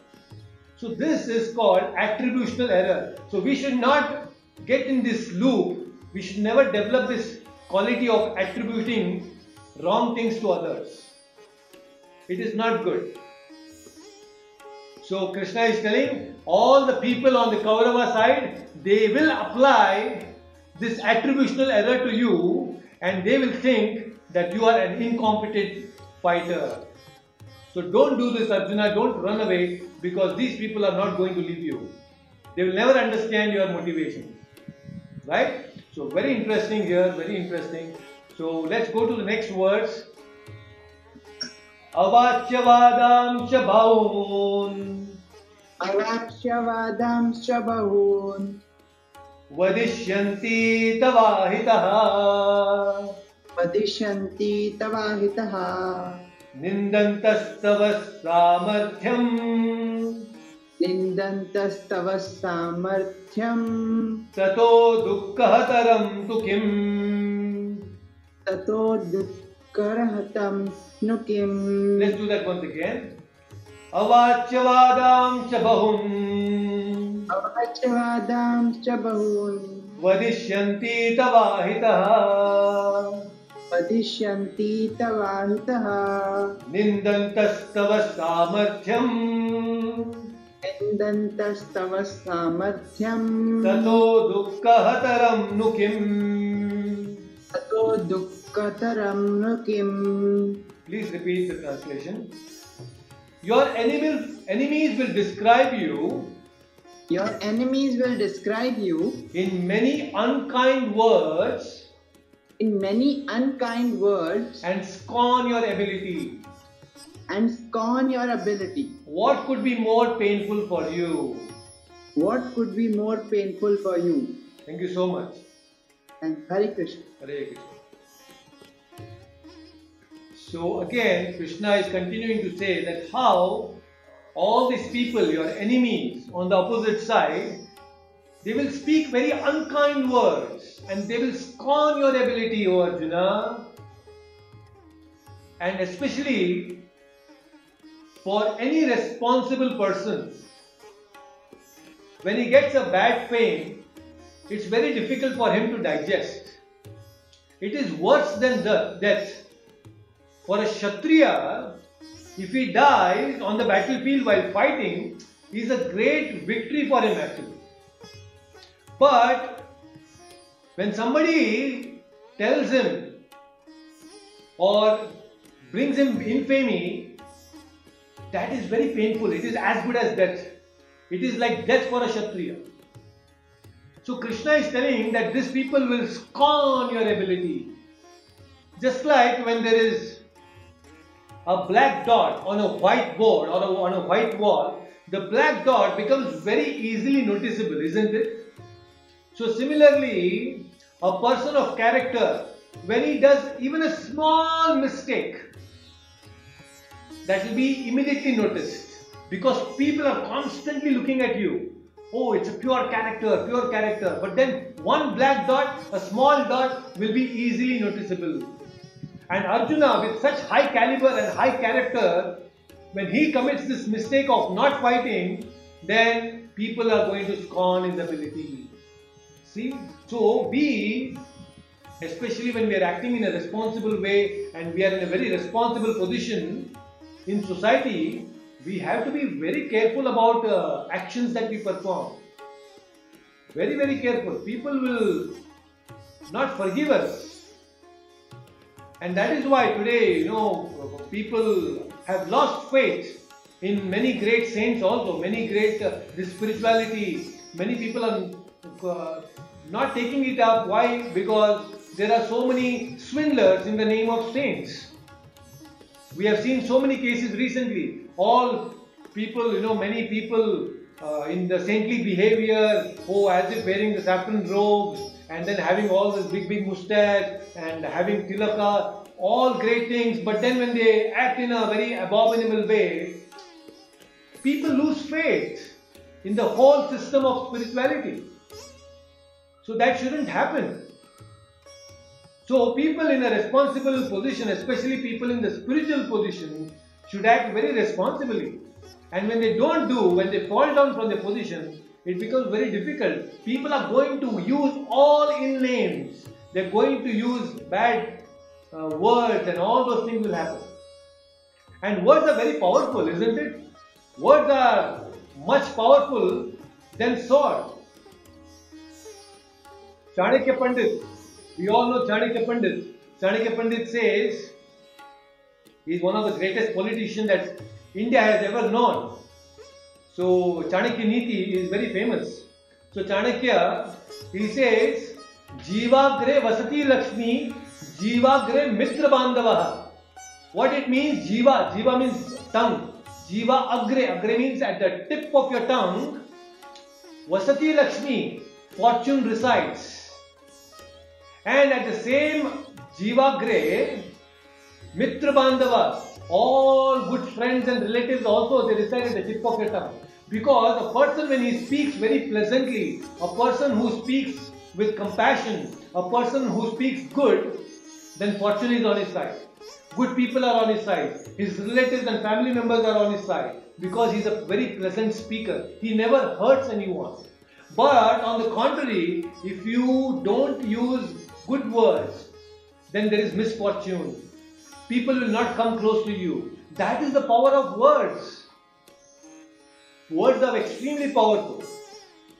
Speaker 1: So, this is called attributional error. So, we should not get in this loop. We should never develop this quality of attributing wrong things to others. It is not good. So Krishna is telling all the people on the Kaurava side, they will apply this attributional error to you and they will think that you are an incompetent fighter. So don't do this Arjuna, don't run away because these people are not going to leave you. They will never understand your motivation. Right? So very interesting here, very interesting. So let's go to the next words. Avachyavadam shabhavun
Speaker 3: अवाक्ष्यवादांश्च बहून्।
Speaker 1: वदिष्यन्ति तवाहितः
Speaker 3: वदिष्यन्ति तवाहितः
Speaker 1: निन्दन्तस्तव सामर्थ्यम्।
Speaker 3: निन्दन्तस्तव सामर्थ्यम्।
Speaker 1: ततो दुःखहतरं तु किम्?
Speaker 3: ततो दुःखरहतं नु किम्?
Speaker 1: Let's do that once again. अवाच्यवादां च बहुम्
Speaker 3: अवाच्यवादां च बहून्।
Speaker 1: वदिष्यन्ति तवाहितः।
Speaker 3: वदिष्यन्ति तवाहितः।
Speaker 1: निन्दन्तस्तव सामर्थ्यम्।
Speaker 3: निन्दन्तस्तव सामर्थ्यम्।
Speaker 1: ततो दुःखहतरं नु किम्?
Speaker 3: ततो दुःखतरं नु किम्?
Speaker 1: Please repeat the translation. Your enemies, enemies will describe you
Speaker 3: Your enemies will describe you
Speaker 1: in many unkind words
Speaker 3: in many unkind words
Speaker 1: and scorn your ability.
Speaker 3: and scorn your ability.
Speaker 1: What could be more painful for you?
Speaker 3: What could be more painful for you?
Speaker 1: Thank you so much.
Speaker 3: And Hare Krishna.
Speaker 1: Hare Krishna. So again, Krishna is continuing to say that how all these people, your enemies on the opposite side, they will speak very unkind words and they will scorn your ability, O Arjuna. And especially for any responsible person, when he gets a bad pain, it's very difficult for him to digest. It is worse than the death. For a Kshatriya, if he dies on the battlefield while fighting, is a great victory for him actually. But when somebody tells him or brings him infamy, that is very painful. It is as good as death. It is like death for a Kshatriya. So Krishna is telling that these people will scorn your ability. Just like when there is a black dot on a white board or on a white wall, the black dot becomes very easily noticeable, isn't it? So similarly, a person of character, when he does even a small mistake, that will be immediately noticed because people are constantly looking at you. Oh, it's a pure character, pure character. But then one black dot, a small dot, will be easily noticeable. And Arjuna, with such high caliber and high character, when he commits this mistake of not fighting, then people are going to scorn his ability. See? So we, especially when we are acting in a responsible way and we are in a very responsible position in society, we have to be very careful about uh, actions that we perform. Very, very careful. People will not forgive us. And that is why today, you know, people have lost faith in many great saints also, many great, uh, this spirituality, many people are uh, not taking it up. Why? Because there are so many swindlers in the name of saints. We have seen so many cases recently. All people, you know, many people uh, in the saintly behavior, oh, as if wearing the saffron robes and then having all this big, big mustache and having tilaka, all great things. But then when they act in a very abominable way, people lose faith in the whole system of spirituality. So that shouldn't happen. So people in a responsible position, especially people in the spiritual position, should act very responsibly. And when they don't do, when they fall down from their position, it becomes very difficult. People are going to use all ill names. They're going to use bad uh, words and all those things will happen. And words are very powerful, isn't it? Words are much powerful than sword. Chanakya Pandit, we all know Chanakya Pandit. Chanakya Pandit says he is one of the greatest politicians that India has ever known. So Chanakya Niti is very famous. So Chanakya, he says, Jivagre Vasati Lakshmi, Jivagre Mitra Bandavaha. What it means, Jiva, Jiva means tongue. Jiva Agre, Agre means at the tip of your tongue. Vasati Lakshmi, fortune resides. And at the same Jivagre, Mitra Bandava, all good friends and relatives also they reside at the tip of your tongue. Because a person, when he speaks very pleasantly, a person who speaks with compassion, a person who speaks good, then fortune is on his side. Good people are on his side. His relatives and family members are on his side because he's a very pleasant speaker. He never hurts anyone. But on the contrary, if you don't use good words, then there is misfortune. People will not come close to you. That is the power of words. Words are extremely powerful.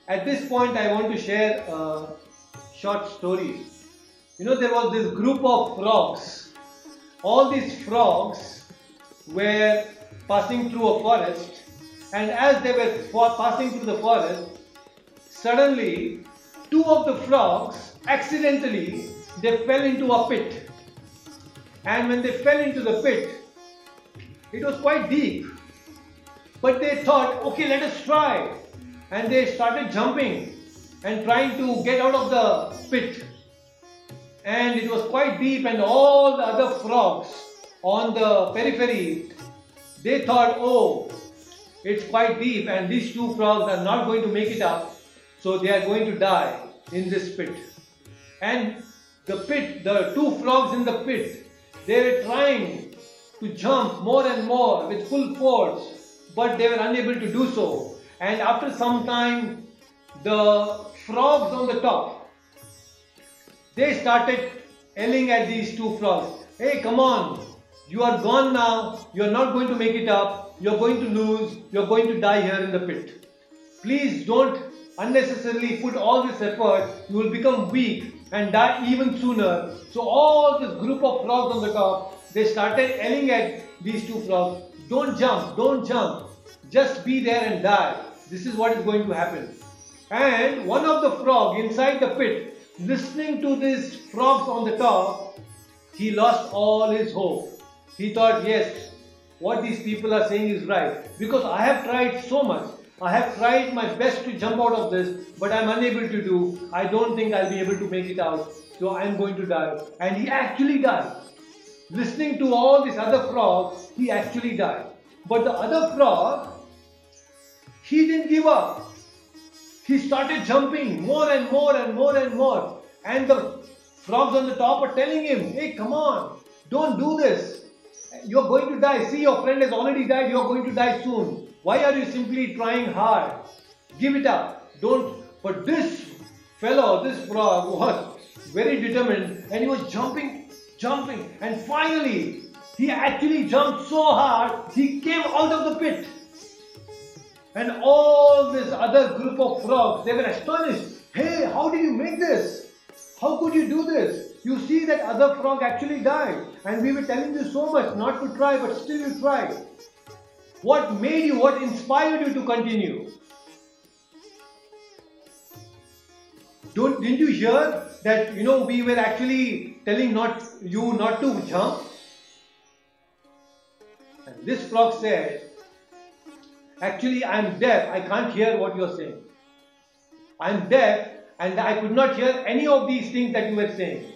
Speaker 1: At this point, I want to share a short story. You know, there was this group of frogs. All these frogs were passing through a forest, and as they were passing through the forest, suddenly two of the frogs accidentally they fell into a pit. And when they fell into the pit, it was quite deep. But they thought, okay, let us try. And they started jumping and trying to get out of the pit. And it was quite deep, and all the other frogs on the periphery they thought, oh, it's quite deep, and these two frogs are not going to make it up, so they are going to die in this pit. And the pit, the two frogs in the pit, they were trying to jump more and more with full force, but they were unable to do so. And after some time, the frogs on the top, they started yelling at these two frogs, Hey, come on, you are gone now, you are not going to make it up, you are going to lose, you are going to die here in the pit. Please don't unnecessarily put all this effort, you will become weak and die even sooner. So, all this group of frogs on the top, they started yelling at these two frogs, Don't jump, don't jump, just be there and die. This is what is going to happen. And one of the frog inside the pit, listening to these frogs on the top, he lost all his hope. He thought, yes, what these people are saying is right. Because I have tried so much. I have tried my best to jump out of this, but I'm unable to do. I don't think I'll be able to make it out. So I'm going to die. And he actually died. Listening to all these other frogs, he actually died. But the other frog, he didn't give up. He started jumping more and more and more and more. And the frogs on the top are telling him, hey, come on, don't do this. You're going to die. See, your friend has already died. You're going to die soon. Why are you simply trying hard? Give it up. Don't. But this fellow, this frog, was very determined and he was jumping, jumping. And finally, he actually jumped so hard, he came out of the pit. And all this other group of frogs, they were astonished. Hey, how did you make this? How could you do this? You see that other frog actually died. And we were telling you so much not to try, but still you tried. What made you, what inspired you to continue? Don't, didn't you hear that, you know, we were actually telling not you not to jump? And this frog said, Actually, I'm deaf. I can't hear what you're saying. I'm deaf and I could not hear any of these things that you were saying.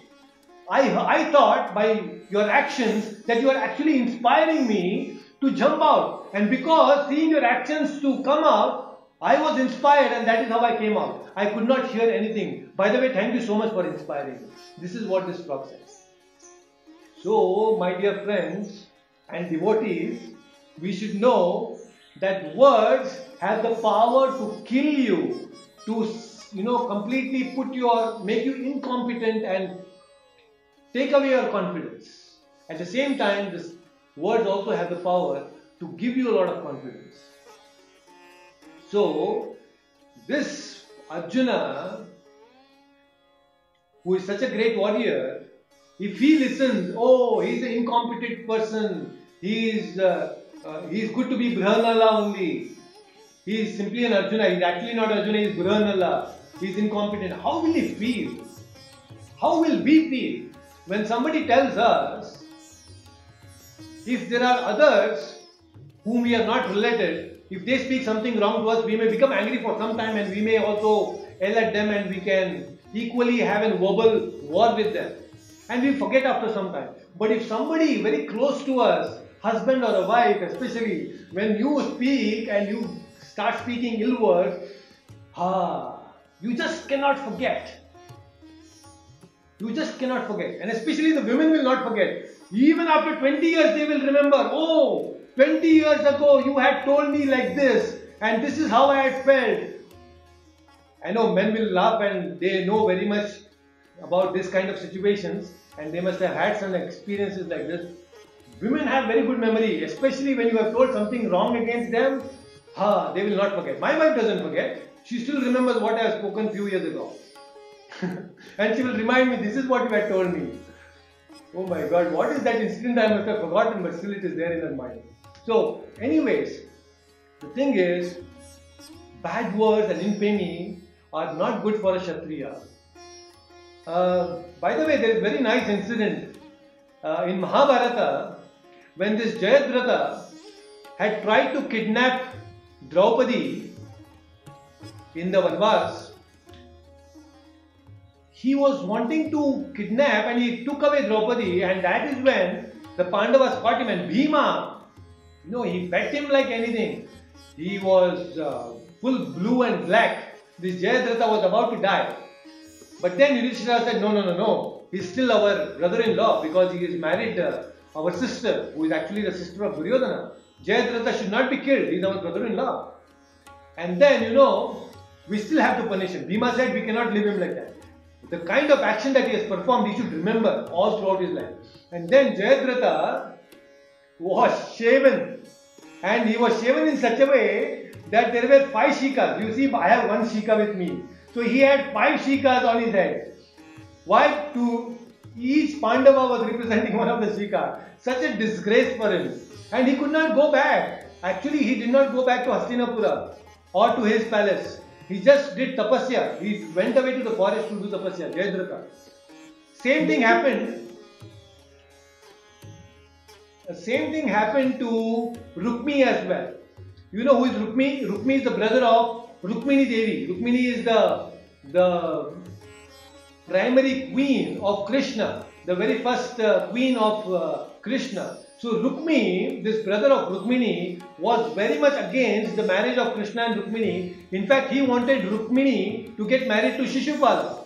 Speaker 1: I, I thought by your actions that you are actually inspiring me to jump out. And because seeing your actions to come out, I was inspired and that is how I came out. I could not hear anything. By the way, thank you so much for inspiring me. This is what this frog says. So, my dear friends and devotees, we should know that words have the power to kill you, to you know completely put your make you incompetent and take away your confidence. At the same time, this words also have the power to give you a lot of confidence. So, this Arjuna, who is such a great warrior, if he listens, oh, he's an incompetent person, he is uh, uh, he is good to be Brihanala only. He is simply an Arjuna. He is actually not Arjuna, he is Brihanala. He is incompetent. How will he feel? How will we feel when somebody tells us if there are others whom we are not related, if they speak something wrong to us, we may become angry for some time and we may also yell at them and we can equally have a verbal war with them. And we forget after some time. But if somebody very close to us husband or a wife, especially when you speak and you start speaking ill words, ah, you just cannot forget. You just cannot forget. And especially the women will not forget. Even after 20 years, they will remember, oh, 20 years ago you had told me like this, and this is how I had felt. I know men will laugh and they know very much about this kind of situations, and they must have had some experiences like this. Women have very good memory, especially when you have told something wrong against them. Ha, they will not forget. My wife doesn't forget. She still remembers what I have spoken few years ago. and she will remind me, this is what you had told me. Oh my god, what is that incident I must have forgotten, but still it is there in her mind. So, anyways, the thing is, bad words and infamy are not good for a Kshatriya. Uh, by the way, there is a very nice incident uh, in Mahabharata when this Jayadratha had tried to kidnap Draupadi in the Vanvas. He was wanting to kidnap and he took away Draupadi, and that is when the Pandavas caught him. And Bhima, you know, he bet him like anything. He was uh, full blue and black. This Jayadratha was about to die. But then Yudhishthira said, No, no, no, no. He's still our brother in law because he is married uh, our sister, who is actually the sister of Duryodhana. Jayadratha should not be killed. He is our brother in law. And then, you know, we still have to punish him. Bhima said, We cannot leave him like that. The kind of action that he has performed, he should remember all throughout his life. And then Jayadratha was shaven. And he was shaven in such a way that there were five shikas. You see, I have one shika with me. So he had five shikas on his head. Why? To each Pandava was representing one of the shika. Such a disgrace for him. And he could not go back. Actually, he did not go back to Hastinapura or to his palace. He just did tapasya. He went away to the forest to do tapasya. Jayadratha. Same thing happened. Same thing happened to Rukmi as well. You know who is Rukmi? Rukmi is the brother of Rukmini Devi. Rukmini is the the primary queen of Krishna, the very first uh, queen of uh, Krishna. So Rukmi, this brother of Rukmini, was very much against the marriage of Krishna and Rukmini. In fact, he wanted Rukmini to get married to Shishupala.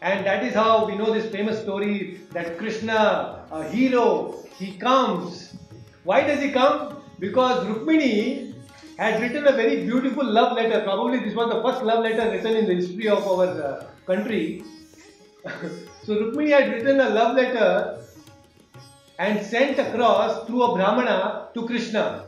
Speaker 1: And that is how we know this famous story that Krishna, a hero, he comes. Why does he come? Because Rukmini had written a very beautiful love letter. Probably this was the first love letter written in the history of our uh, country. so Rukmini had written a love letter and sent across through a Brahmana to Krishna.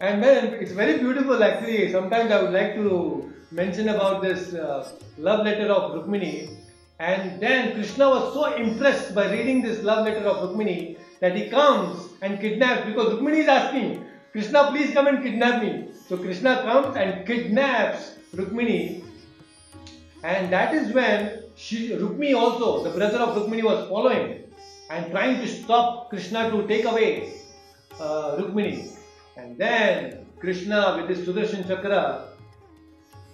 Speaker 1: And then it's very beautiful actually. Sometimes I would like to mention about this uh, love letter of Rukmini. And then Krishna was so impressed by reading this love letter of Rukmini that he comes and kidnaps because Rukmini is asking, Krishna, please come and kidnap me. So Krishna comes and kidnaps Rukmini, and that is when she, Rukmini also, the brother of Rukmini, was following and trying to stop Krishna to take away uh, Rukmini. And then Krishna, with his Sudarshan Chakra,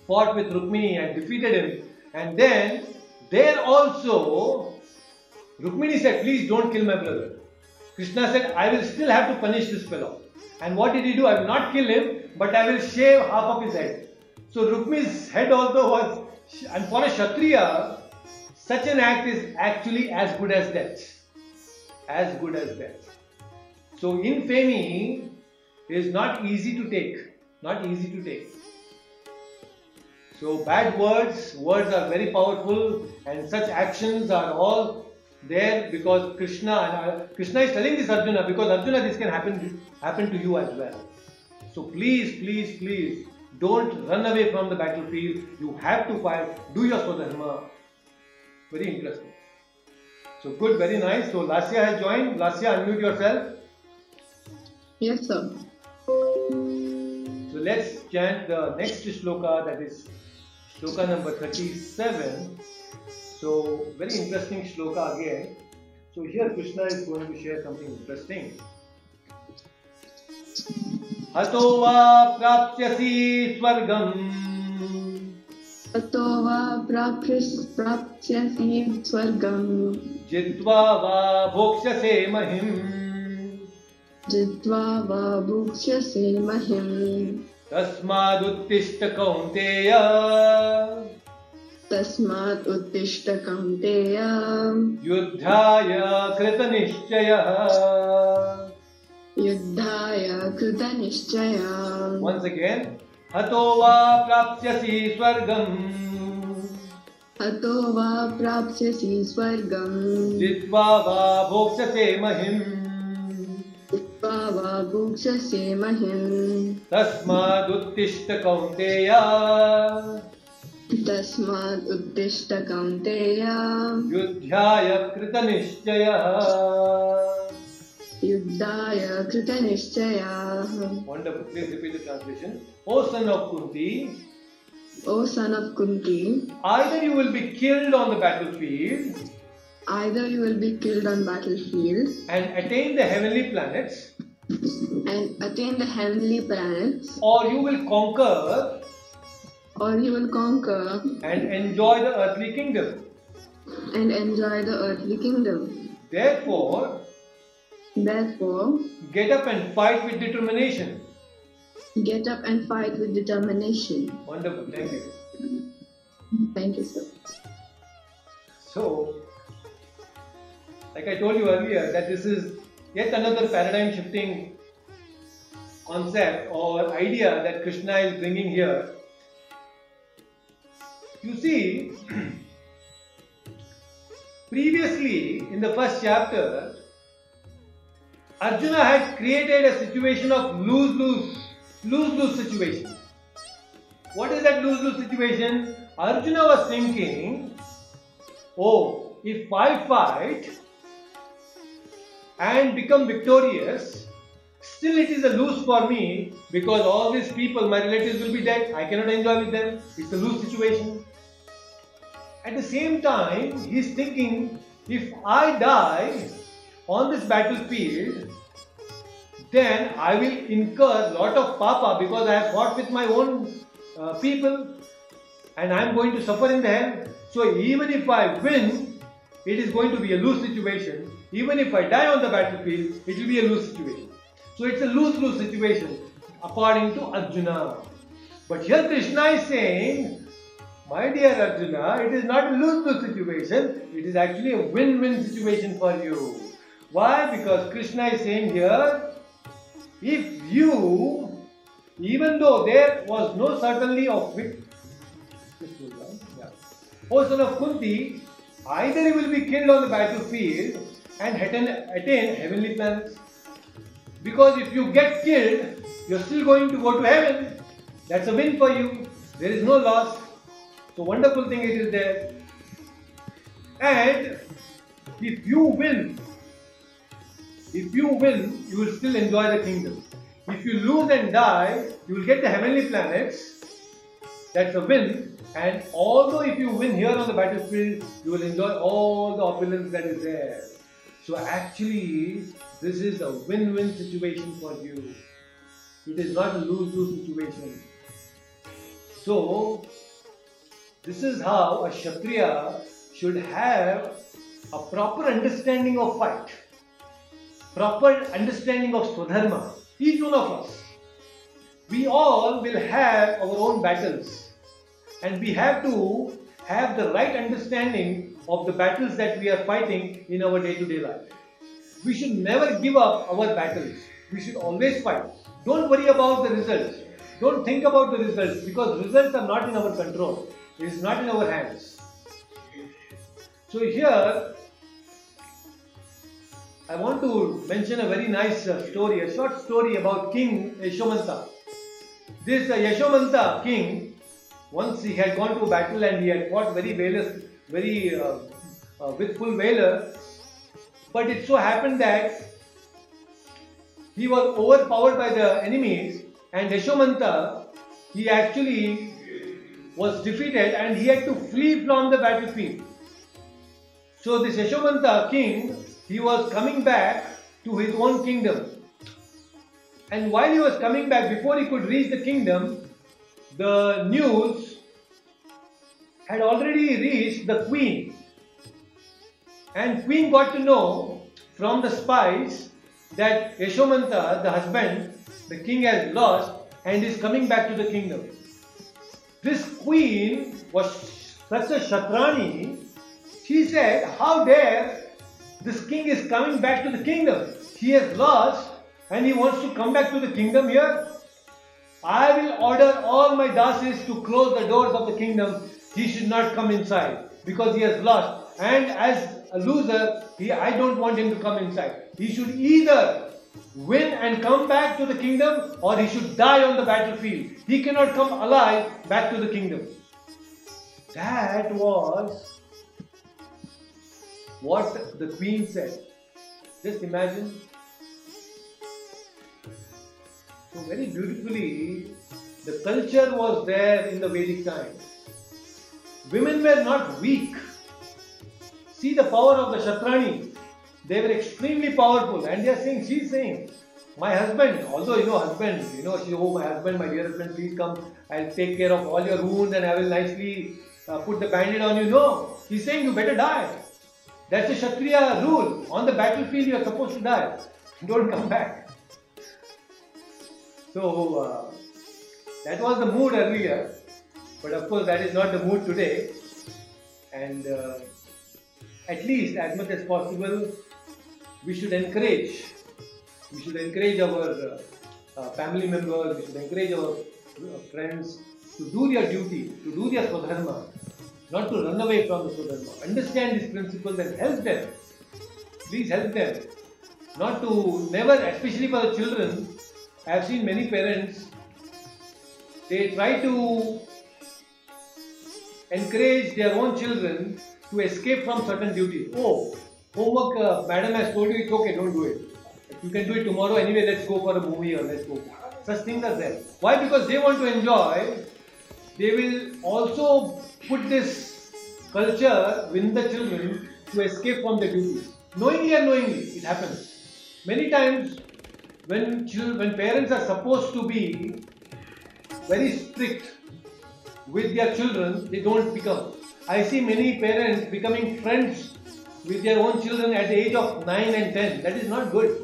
Speaker 1: fought with Rukmini and defeated him. And then there also, Rukmini said, Please don't kill my brother. Krishna said, I will still have to punish this fellow. And what did he do? I will not kill him, but I will shave half of his head. So Rukmi's head also was, and for a Kshatriya, such an act is actually as good as death. As good as death. So infamy is not easy to take. Not easy to take. So bad words, words are very powerful, and such actions are all there because Krishna Krishna is telling this Arjuna because Arjuna this can happen happen to you as well. So please, please, please don't run away from the battlefield. You have to fight. Do your swadharma. Very interesting. So good, very nice. So Lasya has joined. Lasya, unmute yourself.
Speaker 3: Yes, sir.
Speaker 1: So let's chant the next shloka that is shloka number 37. So very interesting shloka again. So here Krishna is going to share something interesting. हतो वा प्राप्स्यसि स्वर्गम्
Speaker 6: ततो वा प्राप्स्यसि स्वर्गम्।
Speaker 1: जित्वा वा भोक्ष्यसे महिम्
Speaker 6: जित्वा वा भुक्ष्यसे महिम्
Speaker 1: तस्मादुत्तिष्ठ कौन्तेय।
Speaker 6: तस्मात् उत्तिष्ठ कौन्तेय।
Speaker 1: युद्धाय कृतनिश्चयः।
Speaker 6: युद्धाय कृतनिश्चया।
Speaker 1: Once again, हतो वा प्राप्स्यसि स्वर्गम्।
Speaker 6: हतो वा प्राप्स्यसि स्वर्गम्।
Speaker 1: जित्वा वा भोक्ष्यसे महिम्
Speaker 6: जित्वा वा भुङ्क्षसे महिम्
Speaker 1: तस्मादुत्तिष्ठ कौन्तेय
Speaker 6: तस्मात् उत्तिष्ठ कौन्तेय
Speaker 1: युद्धाय कृतनिश्चयः।
Speaker 6: Yudhaya Krita Nishchaya.
Speaker 1: Wonderful. Please repeat the translation. O son of Kunti.
Speaker 6: O son of Kunti.
Speaker 1: Either you will be killed on the battlefield.
Speaker 6: Either you will be killed on battlefield.
Speaker 1: And attain the heavenly planets.
Speaker 6: And attain the heavenly planets.
Speaker 1: Or you will conquer.
Speaker 6: Or you will conquer.
Speaker 1: And enjoy the earthly kingdom.
Speaker 6: And enjoy the earthly kingdom.
Speaker 1: Therefore,
Speaker 6: Therefore,
Speaker 1: get up and fight with determination.
Speaker 6: get up and fight with determination.
Speaker 1: Wonderful. Thank you.
Speaker 6: Thank you, sir.
Speaker 1: So, like I told you earlier, that this is yet another paradigm shifting concept or idea that Krishna is bringing here. You see, previously in the first chapter, Arjuna had created a situation of lose lose, lose lose situation. What is that lose lose situation? Arjuna was thinking, oh, if I fight and become victorious, still it is a lose for me because all these people, my relatives will be dead. I cannot enjoy with them. It's a lose situation. At the same time, he's thinking, if I die on this battlefield, then I will incur a lot of papa because I have fought with my own uh, people and I am going to suffer in the hell. So even if I win, it is going to be a lose situation. Even if I die on the battlefield, it will be a lose situation. So it's a lose-lose situation according to Arjuna. But here Krishna is saying, my dear Arjuna, it is not a lose-lose situation, it is actually a win-win situation for you. Why? Because Krishna is saying here, if you, even though there was no certainty of victory, O son of Kunti, either you will be killed on the battlefield and attain, attain heavenly planets. Because if you get killed, you're still going to go to heaven. That's a win for you. There is no loss. So wonderful thing it is there. And if you win, if you win, you will still enjoy the kingdom. If you lose and die, you will get the heavenly planets. That's a win. And although if you win here on the battlefield, you will enjoy all the opulence that is there. So actually, this is a win-win situation for you. It is not a lose-lose situation. So, this is how a Kshatriya should have a proper understanding of fight, proper understanding of Swadharma. Each one of us. We all will have our own battles and we have to have the right understanding of the battles that we are fighting in our day to day life. We should never give up our battles. We should always fight. Don't worry about the results. Don't think about the results because results are not in our control. It is not in our hands. So here, I want to mention a very nice uh, story, a short story about King Yashomanta. This uh, Yashomanta king, once he had gone to battle and he had fought very valorous, very uh, uh, with full valor, but it so happened that he was overpowered by the enemies and Yashomanta, he actually was defeated and he had to flee from the battlefield. So this Yashomanta king, he was coming back to his own kingdom. And while he was coming back, before he could reach the kingdom, the news had already reached the queen. And queen got to know from the spies that Yashomanta, the husband, the king has lost and is coming back to the kingdom. This queen was such a Shatrani, she said, How dare this king is coming back to the kingdom? He has lost and he wants to come back to the kingdom here. I will order all my dasis to close the doors of the kingdom. He should not come inside because he has lost. And as a loser, he, I don't want him to come inside. He should either win and come back to the kingdom or he should die on the battlefield. He cannot come alive back to the kingdom. That was what the queen said. Just imagine. So, very beautifully, the culture was there in the Vedic times. Women were not weak. See the power of the Shatrani. They were extremely powerful, and they are saying, she's saying, my husband, although you know, husband, you know, she, oh, my husband, my dear husband, please come, I'll take care of all your wounds and I will nicely uh, put the bandage on you. No, he's saying, you better die. That's the Kshatriya rule. On the battlefield, you are supposed to die. Don't come back. So, uh, that was the mood earlier, but of course, that is not the mood today. And uh, at least, as much as possible, we should encourage. We should encourage our uh, uh, family members, we should encourage our uh, friends to do their duty, to do their swadharma, not to run away from the swadharma. Understand these principles and help them. Please help them. Not to never, especially for the children, I have seen many parents, they try to encourage their own children to escape from certain duties. Oh, homework, uh, madam has told you it's okay, don't do it. You can do it tomorrow anyway, let's go for a movie or let's go. Such things are there. Why? Because they want to enjoy. They will also put this culture within the children to escape from the duties. Knowingly or unknowingly, it happens. Many times, when children, when parents are supposed to be very strict with their children, they don't become. I see many parents becoming friends with their own children at the age of 9 and 10. That is not good.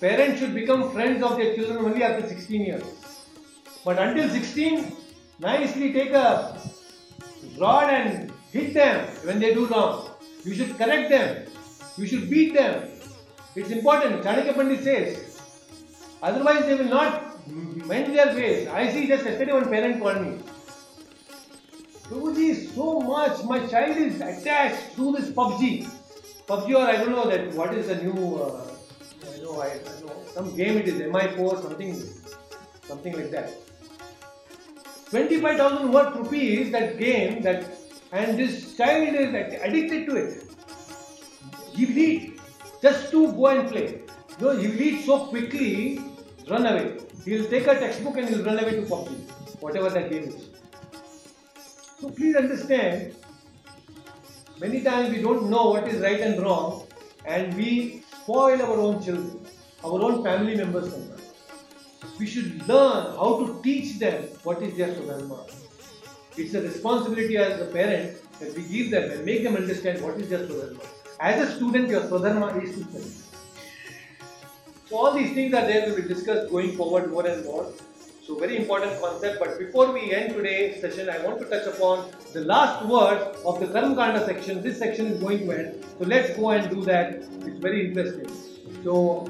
Speaker 1: Parents should become friends of their children only after 16 years. But until 16, nicely take a rod and hit them when they do wrong. You should correct them. You should beat them. It's important. Chanakya Pandit says. Otherwise, they will not mend their ways. I see just yesterday one parent called me. Prabhuji, so much. My child is attached to this PUBG. PUBG or I don't know that what is the new, uh, I know, I, I know, some game it is, MI4, something, something like that. 25,000 worth rupees that game that and this child is addicted to it. He will eat just to go and play. No, he will eat so quickly, run away. He will take a textbook and he will run away to PUBG, whatever that game is. So please understand, many times we don't know what is right and wrong and we spoil our own children, our own family members sometimes. We should learn how to teach them what is their swadharma. It's a responsibility as a parent that we give them and make them understand what is their swadharma. As a student, your swadharma is to study. So all these things are there to be discussed going forward more and more. So very important concept. But before we end today's session, I want to touch upon the last word of the Karma Kanda section. This section is going to end. So let's go and do that. It's very interesting. So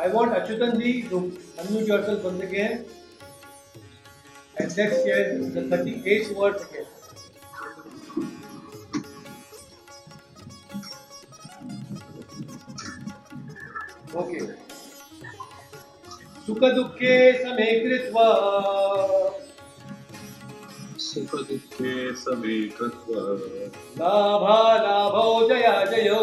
Speaker 1: I want Achyutan ji undue चौथल बन सके हैं exact किया thirty eight word के okay
Speaker 2: सुख दुखे के
Speaker 1: सुख दुखे के
Speaker 2: लाभा लाभो जया
Speaker 1: जयो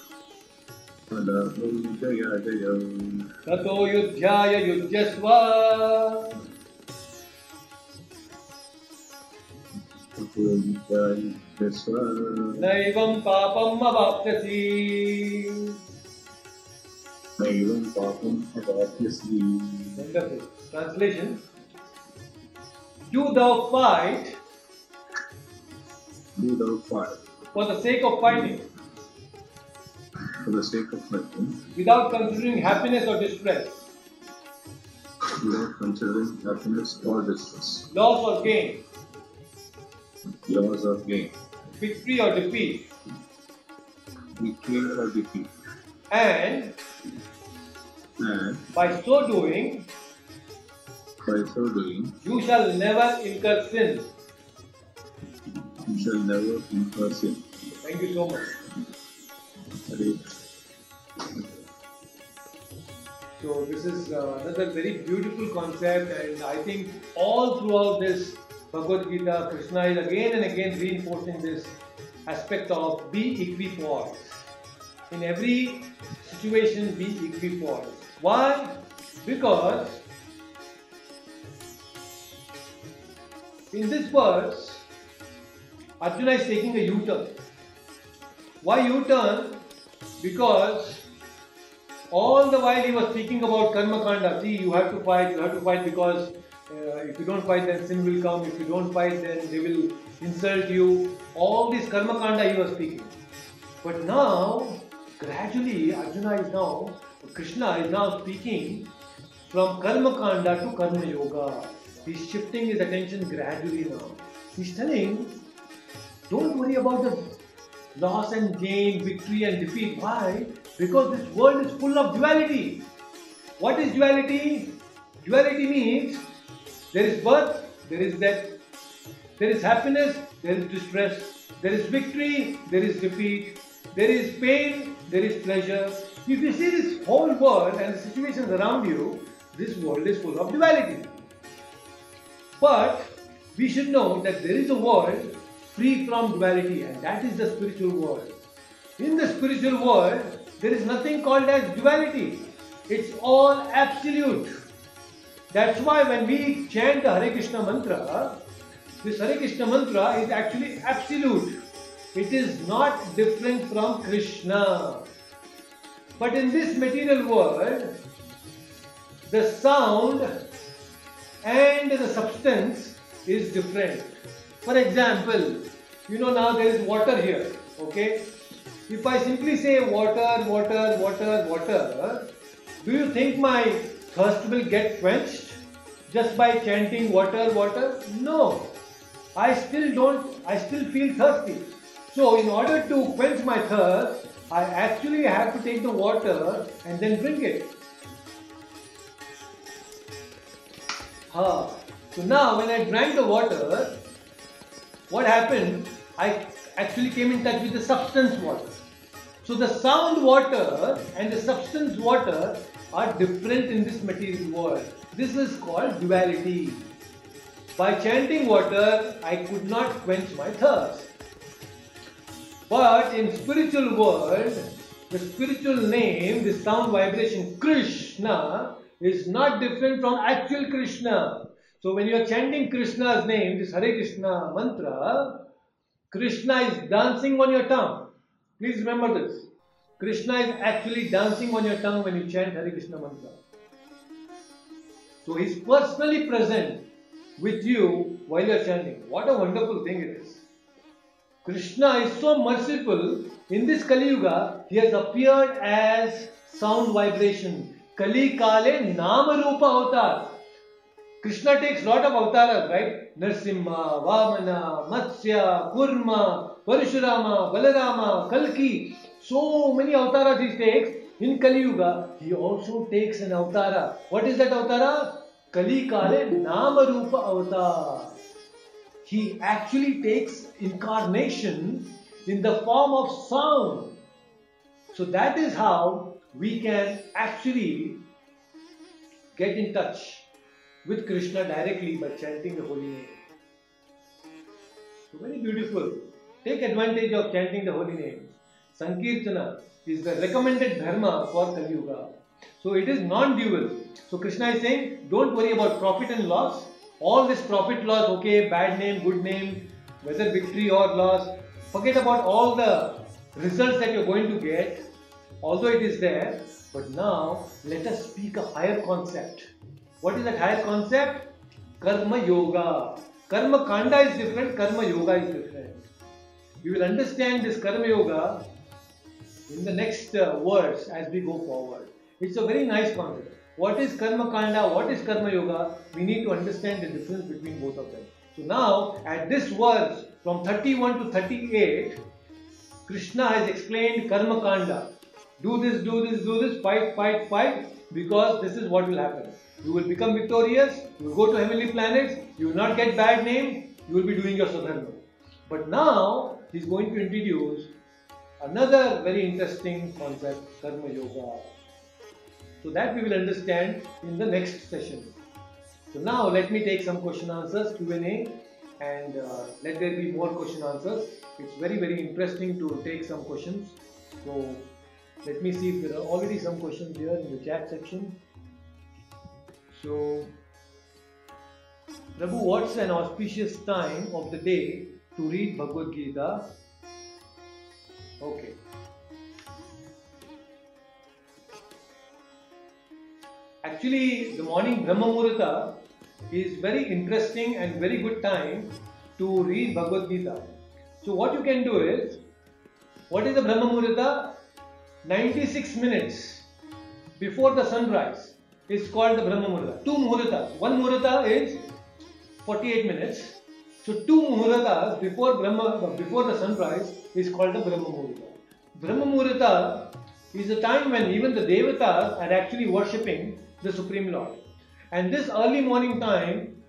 Speaker 1: ततो युध्याय युध्यस्व
Speaker 2: Jaya Jaya.
Speaker 1: नैवं पापम् अवाप्स्यसि
Speaker 2: Naivam Papam Avapyasi.
Speaker 1: Wonderful. Translation Do thou fight
Speaker 2: Do thou fight
Speaker 1: for the sake of fighting
Speaker 2: for the sake of fighting
Speaker 1: without considering happiness or distress,
Speaker 2: without considering happiness or distress,
Speaker 1: loss or gain,
Speaker 2: loss or gain,
Speaker 1: victory or defeat,
Speaker 2: victory or defeat.
Speaker 1: and
Speaker 2: And
Speaker 1: by so doing,
Speaker 2: by so doing,
Speaker 1: you shall never incur sin.
Speaker 2: you shall never incur sin.
Speaker 1: Thank you so much. So this is uh, another very beautiful concept, and I think all throughout this Bhagavad Gita, Krishna is again and again reinforcing this aspect of be equipoise. In every situation, be equipoise. Why? Because in this verse, Arjuna is taking a U-turn. Why U-turn? Because all the while he was speaking about karma kanda. See, you have to fight, you have to fight because uh, if you don't fight, then sin will come. If you don't fight, then they will insult you. All this karma kanda he was speaking. But now, gradually, Arjuna is now, Krishna is now speaking from karma kanda to karma yoga. He's shifting his attention gradually now. He's telling, don't worry about the loss and gain, victory and defeat. Why? Because this world is full of duality. What is duality? Duality means there is birth, there is death, there is happiness, there is distress, there is victory, there is defeat, there is pain, there is pleasure. If you see this whole world and the situations around you, this world is full of duality. But we should know that there is a world free from duality, and that is the spiritual world. In the spiritual world, there is nothing called as duality. It's all absolute. That's why when we chant the Hare Krishna mantra, this Hare Krishna mantra is actually absolute. It is not different from Krishna. But in this material world, the sound and the substance is different. For example, you know now there is water here, okay? If I simply say water, water, water, water, do you think my thirst will get quenched just by chanting water, water? No. I still don't, I still feel thirsty. So, in order to quench my thirst, I actually have to take the water and then drink it. Ha. So now when I drank the water, what happened? I actually came in touch with the substance water. So the sound water and the substance water are different in this material world. This is called duality. By chanting water, I could not quench my thirst. But in spiritual world, the spiritual name, the sound vibration Krishna, is not different from actual Krishna. So when you are chanting Krishna's name, this Hare Krishna mantra, Krishna is dancing on your tongue. Please remember this. Krishna is actually dancing on your tongue when you chant Hare Krishna mantra. So he is personally present with you while you are chanting. What a wonderful thing it is. Krishna is so merciful. In this Kali Yuga, he has appeared as sound vibration. Kali Kale Nama Rupa Avatar. Krishna takes lot of avatars, right? Narsimha, Vamana, Matsya, Kurma, Parashurama, Balarama, Kalki. So many avatars he takes. In Kali Yuga, he also takes an avatara. What is that avatara? Kali Kale Nama Rupa Avatar. He actually takes incarnation in the form of sound. So that is how we can actually get in touch with Krishna directly by chanting the holy name. So very beautiful. Take advantage of chanting the holy names. Sankirtana. is the recommended dharma for Kali Yuga. So it is non-dual. So Krishna is saying, don't worry about profit and loss. All this profit loss, okay, bad name, good name, whether victory or loss, forget about all the results that you're going to get, although it is there. But now let us speak a higher concept. What is that higher concept? Karma Yoga. Karma Kanda is different, Karma Yoga is different. We will understand this Karma Yoga in the next uh, words as we go forward. It's a very nice concept. What is Karma Kanda? What is Karma Yoga? We need to understand the difference between both of them. So now, at this verse from 31 to 38, Krishna has explained Karma Kanda. Do this, do this, do this, fight, fight, fight, because this is what will happen. You will become victorious, you will go to heavenly planets, you will not get bad name, you will be doing your swadharma. But now, he is going to introduce another very interesting concept, Karma Yoga. So that we will understand in the next session. So now let me take some question answers Q&A and uh, let there be more question answers. It's very very interesting to take some questions. So let me see if there are already some questions here in the chat section. So Prabhu, what's an auspicious time of the day to read Bhagavad Gita? Okay. Actually, the morning Brahma Muhurta is very interesting and very good time to read Bhagavad Gita. So, what you can do is, what is the Brahma Muhurta? 96 minutes before the sunrise is called the Brahma Muhurta. Two Muhurtas. One Muhurta is 48 minutes. So, two Muhurtas before Brahma, before the sunrise is called the Brahma Muhurta. Brahma Muhurta is a time when even the Devatas are actually worshipping the Supreme Lord. And this early morning time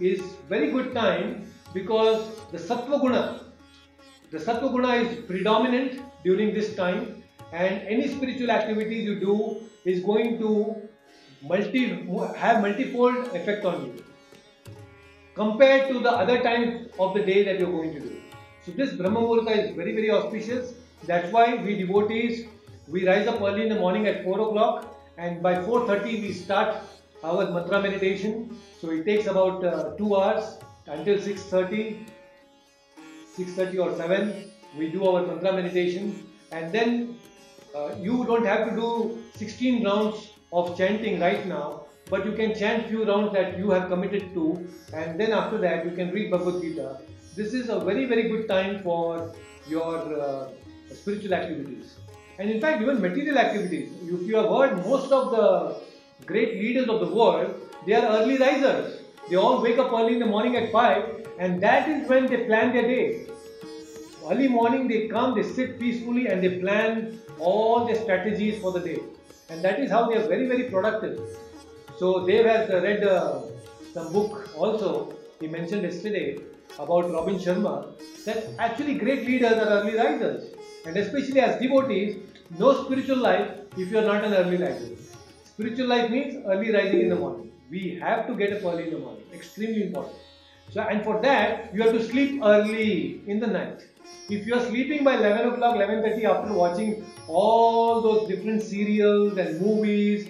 Speaker 1: is very good time because the Sattva Guna, the Sattva Guna is predominant during this time and any spiritual activities you do is going to multi have multifold effect on you compared to the other times of the day that you're going to do. So this Brahma Muhurta is very very auspicious. That's why we devotees we rise up early in the morning at 4 o'clock and by 4.30 we start our mantra meditation. So it takes about uh, 2 hours until 6.30, 6.30 or 7 we do our mantra meditation and then uh, you don't have to do 16 rounds of chanting right now but you can chant few rounds that you have committed to and then after that you can read Bhagavad Gita. This is a very very good time for your uh, spiritual activities and in fact even material activities. If you have heard most of the great leaders of the world, they are early risers. They all wake up early in the morning at 5 and that is when they plan their day. Early morning they come, they sit peacefully and they plan all their strategies for the day. And that is how they are very very productive. So Dev has read uh, some book also, he mentioned yesterday about Robin Sharma, that actually great leaders are early risers. And especially as devotees, no spiritual life if you are not an early riser. Spiritual life means early rising in the morning. We have to get up early in the morning. Extremely important. So, and for that, you have to sleep early in the night. If you are sleeping by 11 o'clock, 11.30 after watching all those different serials and movies,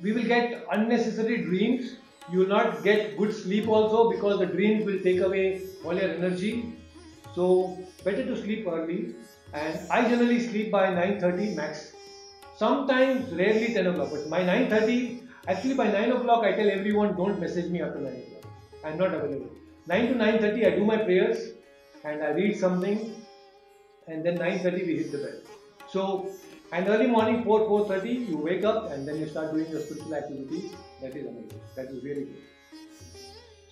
Speaker 1: we will get unnecessary dreams. You will not get good sleep also because the dreams will take away all your energy. So, better to sleep early and I generally sleep by 9.30 max. Sometimes rarely 10 o'clock, but my 9.30, actually by 9 o'clock I tell everyone don't message me after 9 o'clock. I'm not available. 9 to 9.30 I do my prayers and I read something and then 9.30 we hit the bed. So, and early morning 4, 4.30 you wake up and then you start doing your spiritual activities. That is amazing. That is really good.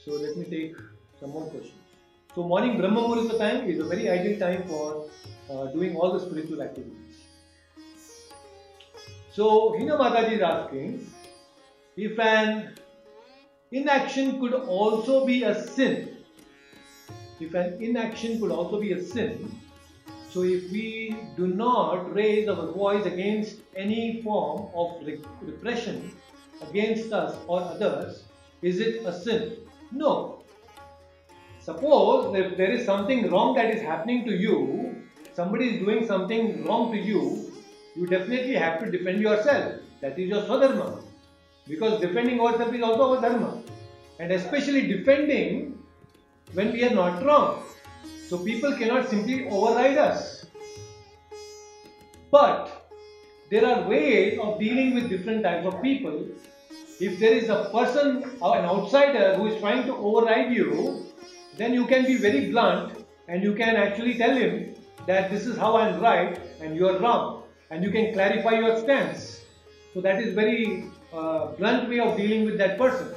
Speaker 1: So let me take some more questions. So morning Brahma Muhurta time is a very ideal time for uh, doing all the spiritual activities. So Hina Mataji is asking if an inaction could also be a sin. If an inaction could also be a sin, so if we do not raise our voice against any form of repression against us or others, is it a sin? No. Suppose if there is something wrong that is happening to you, somebody is doing something wrong to you, you definitely have to defend yourself. That is your swadharma. Because defending ourselves is also our dharma. And especially defending when we are not wrong. So people cannot simply override us. But there are ways of dealing with different types of people. If there is a person an outsider who is trying to override you, then you can be very blunt and you can actually tell him that this is how I am right and you are wrong, and you can clarify your stance. So that is very uh, blunt way of dealing with that person.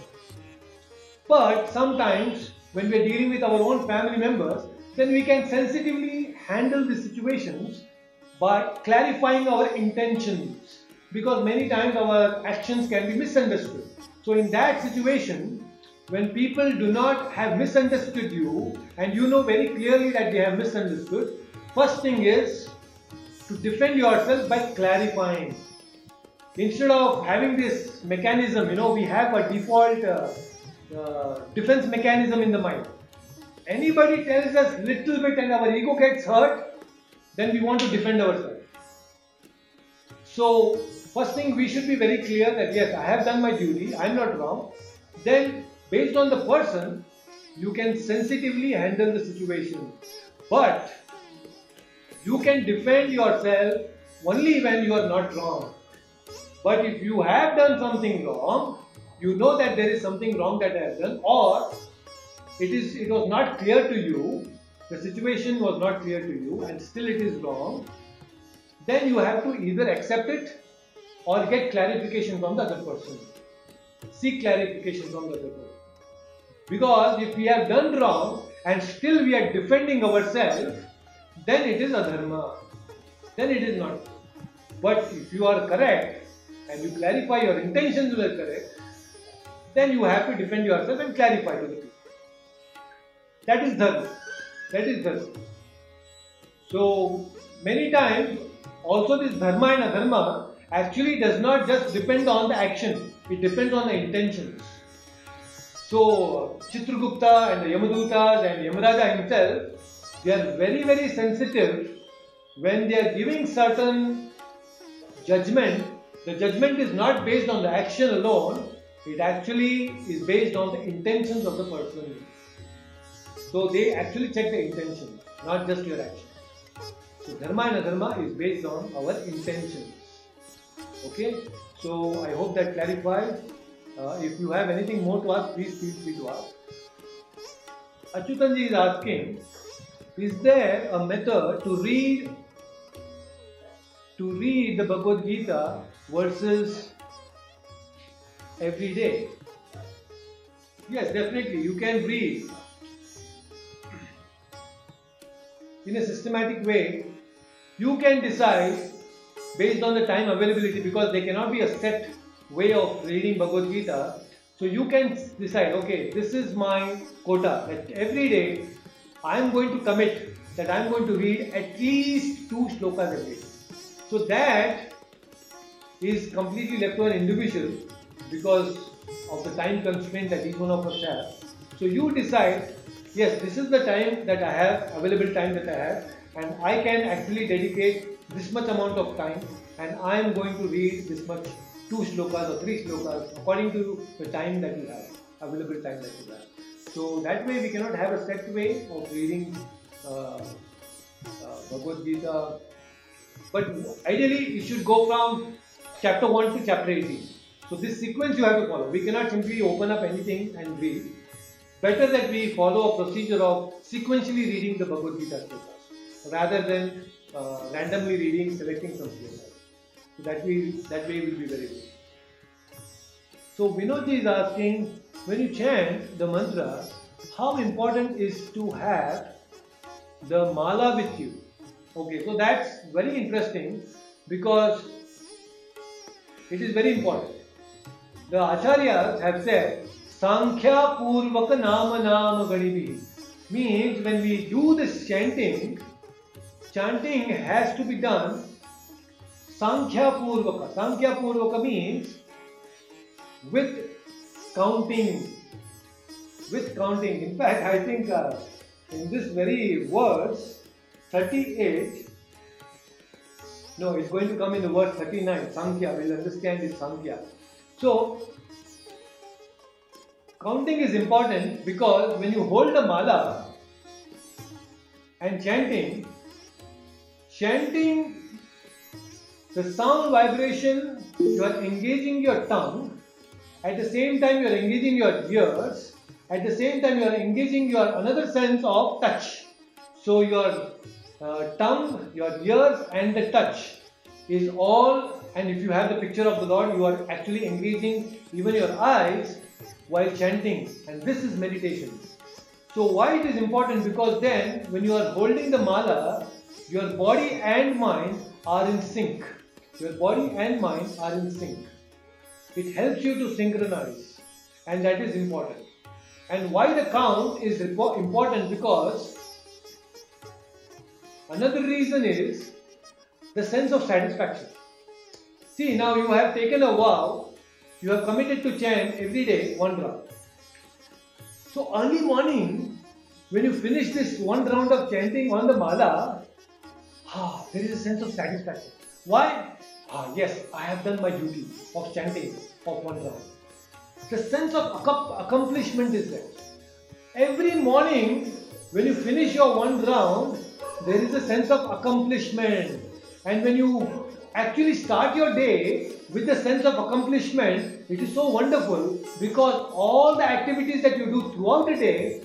Speaker 1: But sometimes when we are dealing with our own family members, then we can sensitively handle the situations by clarifying our intentions because many times our actions can be misunderstood. So in that situation, when people do not have misunderstood you and you know very clearly that they have misunderstood, first thing is to defend yourself by clarifying. Instead of having this mechanism, you know, we have a default uh, uh, defense mechanism in the mind. Anybody tells us little bit and our ego gets hurt, then we want to defend ourselves. So, first thing we should be very clear that yes, I have done my duty, I am not wrong. Then, based on the person, you can sensitively handle the situation. But you can defend yourself only when you are not wrong. But if you have done something wrong, you know that there is something wrong that I have done, or it is it was not clear to you, the situation was not clear to you, and still it is wrong, then you have to either accept it or get clarification from the other person. Seek clarification from the other person. Because if we have done wrong and still we are defending ourselves, then it is a adharma. Then it is not. But if you are correct and you clarify your intentions were correct, then you have to defend yourself and clarify to the people. That is dharma. That is dharma. So many times also this dharma and adharma actually does not just depend on the action, it depends on the intentions. So Chitragupta and the Yamadutas and Yamaraja himself, they are very very sensitive when they are giving certain judgment. The judgment is not based on the action alone, it actually is based on the intentions of the person. So they actually check the intention, not just your action. So dharma and adharma is based on our intentions. Okay, so I hope that clarifies. Uh, if you have anything more to ask, please feel free to ask. Achyutanji is asking, is there a method to read to read the Bhagavad Gita verses every day? Yes, definitely. You can read in a systematic way. You can decide based on the time availability because there cannot be a set way of reading Bhagavad Gita. So you can decide, okay, this is my quota that every day I am going to commit that I am going to read at least two slokas a day. So that is completely left to an individual because of the time constraint that each one of us has. So you decide, yes, this is the time that I have, available time that I have, and I can actually dedicate this much amount of time, and I am going to read this much, two slokas or three slokas, according to the time that you have, available time that you have. So that way we cannot have a set way of reading uh, uh, Bhagavad Gita. But ideally, it should go from chapter 1 to chapter 18. So this sequence you have to follow. We cannot simply open up anything and read. Better that we follow a procedure of sequentially reading the Bhagavad Gita rather than uh, randomly reading, selecting some slokas. So that way, that way will be very good. So Vinodji is asking, when you chant the mantra, how important is to have the mala with you? Okay, so that's very interesting because it is very important. The acharyas have said, Sankhya Nama Nama Ganibhi means when we do this chanting, chanting has to be done Sankhya Purvaka. Sankhya Purvaka means with counting. With counting. In fact, I think uh, in this very verse 38, No, it's going to come in the verse 39. Sankhya, we'll understand is Sankhya. So, counting is important because when you hold the mala and chanting, chanting the sound vibration, you are engaging your tongue. At the same time, you are engaging your ears. At the same time, you are engaging your another sense of touch. So your uh, tongue, your ears, and the touch is all. And if you have the picture of the Lord, you are actually engaging even your eyes while chanting. And this is meditation. So why it is important? Because then, when you are holding the mala, your body and mind are in sync. Your body and mind are in sync. It helps you to synchronize, and that is important. And why the count is important because another reason is the sense of satisfaction. See, now you have taken a vow, you have committed to chant every day one round. So, early morning, when you finish this one round of chanting on the mala, ah, there is a sense of satisfaction. Why? Ah, yes, I have done my duty of chanting of one round. The sense of accom- accomplishment is there. Every morning, when you finish your one round, there is a sense of accomplishment. And when you actually start your day with the sense of accomplishment, it is so wonderful because all the activities that you do throughout the day,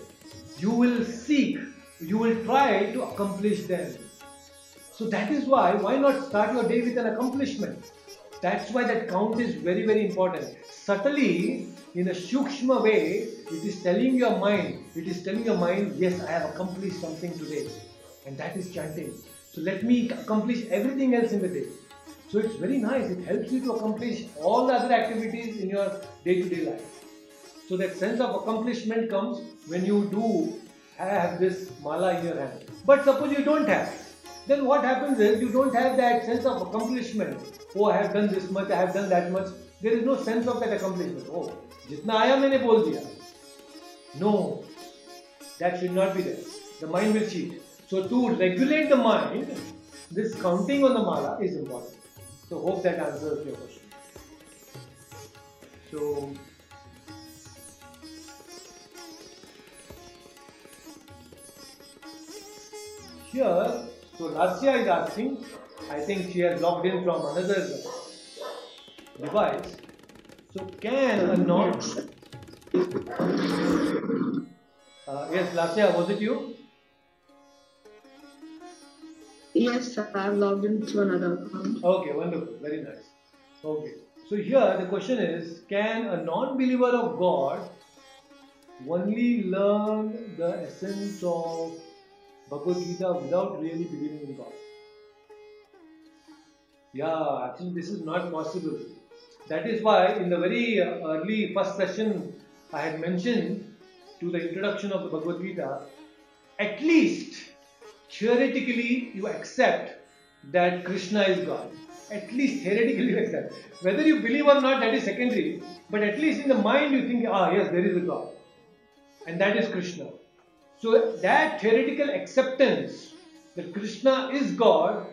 Speaker 1: you will seek, you will try to accomplish them. So that is why, why not start your day with an accomplishment? That's why that count is very, very important. Subtly, in a sukshma way, it is telling your mind, it is telling your mind, yes, I have accomplished something today. And that is chanting. So let me accomplish everything else in the day. So it's very nice. It helps you to accomplish all the other activities in your day-to-day life. So that sense of accomplishment comes when you do have this mala in your hand. But suppose you don't have, then what happens is you don't have that sense of accomplishment. Oh, I have done this much, I have done that much. There is no sense of that accomplishment. Oh, jitna aaya maine bol diya. No, that should not be there. The mind will cheat. So to regulate the mind, this counting on the mala is important. So hope that answers your question. So here, so Rasya is asking, I think she has logged in from another device. So can a non uh, yes, Lasya, was it you?
Speaker 6: Yes, sir. I've logged into another account.
Speaker 1: Okay, wonderful, very nice. Okay, so here the question is Can a non believer of God only learn the essence of Bhagavad Gita without really believing in God? Yeah, actually, this is not possible. That is why, in the very early first session, I had mentioned to the introduction of the Bhagavad Gita, at least theoretically you accept that Krishna is God. At least theoretically you accept. Whether you believe or not, that is secondary. But at least in the mind you think, ah, yes, there is a God. And that is Krishna. So that theoretical acceptance that Krishna is God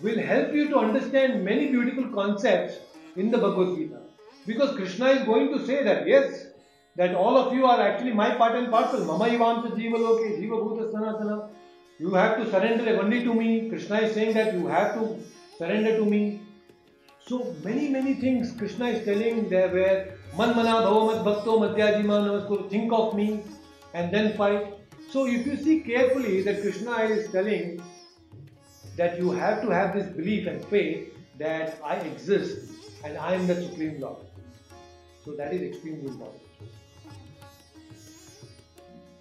Speaker 1: will help you to understand many beautiful concepts in the Bhagavad Gita. Because Krishna is going to say that, yes, that all of you are actually my part and parcel. Mama Ivamsa Jiva Loke, Jiva Bhuta Sanatana. You have to surrender only to me. Krishna is saying that you have to surrender to me. So many, many things Krishna is telling there where Man mana bhava mad bhakto namaskuru. Think of me and then fight. So if you see carefully that Krishna is telling that you have to have this belief and faith that I exist and I am the Supreme Lord. So that is extremely important.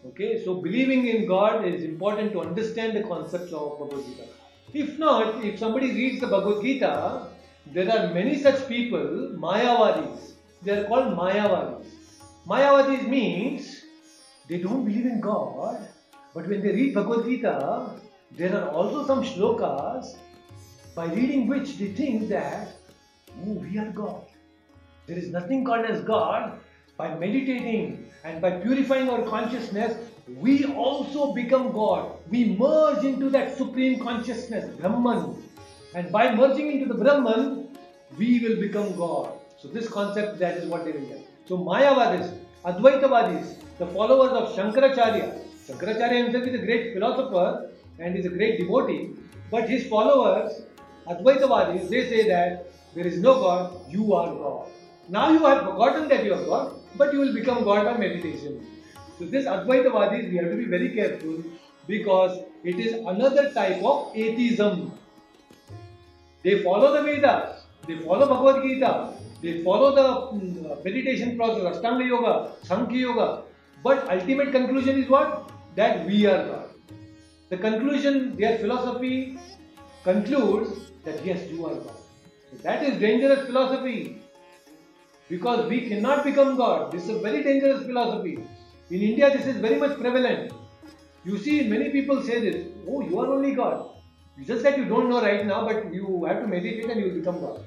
Speaker 1: Okay, so believing in God is important to understand the concepts of Bhagavad Gita. If not, if somebody reads the Bhagavad Gita, there are many such people, Mayavadis. They are called Mayavadis. Mayavadis means they don't believe in God, but when they read Bhagavad Gita, there are also some shlokas by reading which they think that, oh, we are God. There is nothing called as God. By meditating and by purifying our consciousness, we also become God. We merge into that supreme consciousness, Brahman. And by merging into the Brahman, we will become God. So this concept, that is what they will get. So Mayavadis, Advaitavadis, the followers of Shankaracharya. Shankaracharya himself is a great philosopher and is a great devotee, but his followers, Advaitavadis, they say that there is no God, you are God. Now you have forgotten that you are God, but you will become God by meditation. So this Advaitavadis, we have to be very careful because it is another type of atheism. They follow the Vedas, they follow Bhagavad Gita, they follow the mm, meditation process, Ashtanga Yoga, Sankhya Yoga, but ultimate conclusion is what? That we are God. The conclusion, their philosophy concludes that yes, you are God. So that is dangerous philosophy because we cannot become God. This is a very dangerous philosophy. In India, this is very much prevalent. You see, many people say this Oh, you are only God. It's just that you don't know right now, but you have to meditate and you will become God.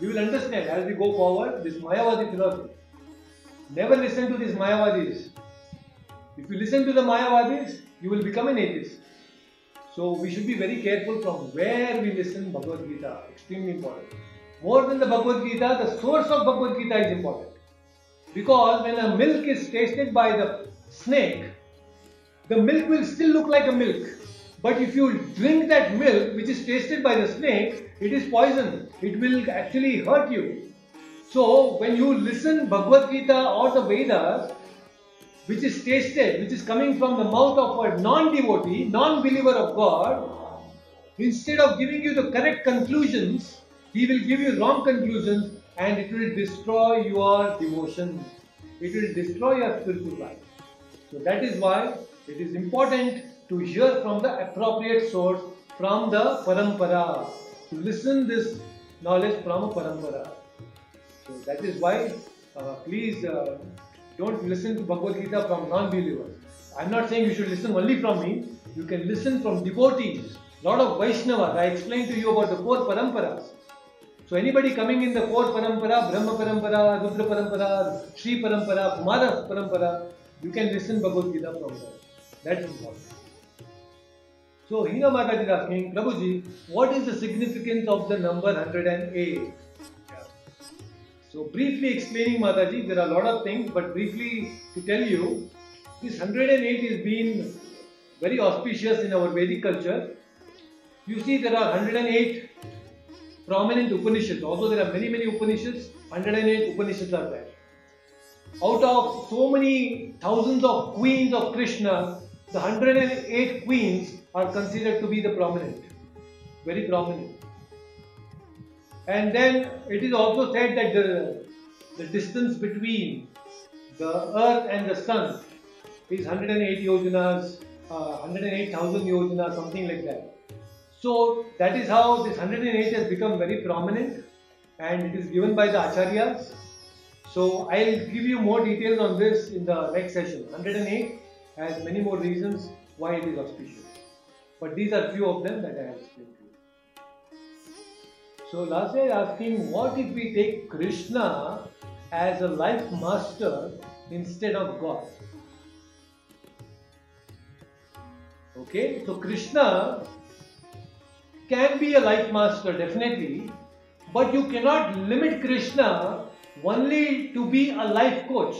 Speaker 1: We will understand as we go forward this Mayavadi philosophy. Never listen to these Mayavadis. If you listen to the Mayavadis, you will become an atheist. So we should be very careful from where we listen Bhagavad Gita. Extremely important. More than the Bhagavad Gita, the source of Bhagavad Gita is important. Because when a milk is tasted by the snake, the milk will still look like a milk. But if you drink that milk which is tasted by the snake, it is poison. It will actually hurt you. So when you listen Bhagavad Gita or the Vedas, which is tasted, which is coming from the mouth of a non-devotee, non-believer of God, instead of giving you the correct conclusions, he will give you wrong conclusions and it will destroy your devotion. It will destroy your spiritual life. So that is why it is important to hear from the appropriate source, from the parampara, to listen this knowledge from parampara. So that is why, uh, please uh, don't listen to Bhagavad Gita from non-believers. I'm not saying you should listen only from me. You can listen from devotees. Lot of Vaishnavas. I explained to you about the four paramparas. So anybody coming in the four parampara, Brahma parampara, Rudra parampara, Sri parampara, Kumara parampara, you can listen Bhagavad Gita from there. That's important. So Hina Mataji is asking, Prabhuji, what is the significance of the number 108? So briefly explaining Mataji, there are a lot of things, but briefly to tell you, this 108 is been very auspicious in our Vedic culture. You see, there are 108 prominent Upanishads. Although there are many, many Upanishads, 108 Upanishads are there. Out of so many thousands of queens of Krishna, the 108 queens are considered to be the prominent, very prominent. And then it is also said that the, the distance between the earth and the sun is 108 yojanas, uh, 108,000 yojanas, something like that. So that is how this 108 has become very prominent and it is given by the acharyas. So I'll give you more details on this in the next session. 108 has many more reasons why it is auspicious. But these are few of them that I have explained to you. So last is asking what if we take Krishna as a life master instead of God? Okay, so Krishna can be a life master definitely, but you cannot limit Krishna only to be a life coach.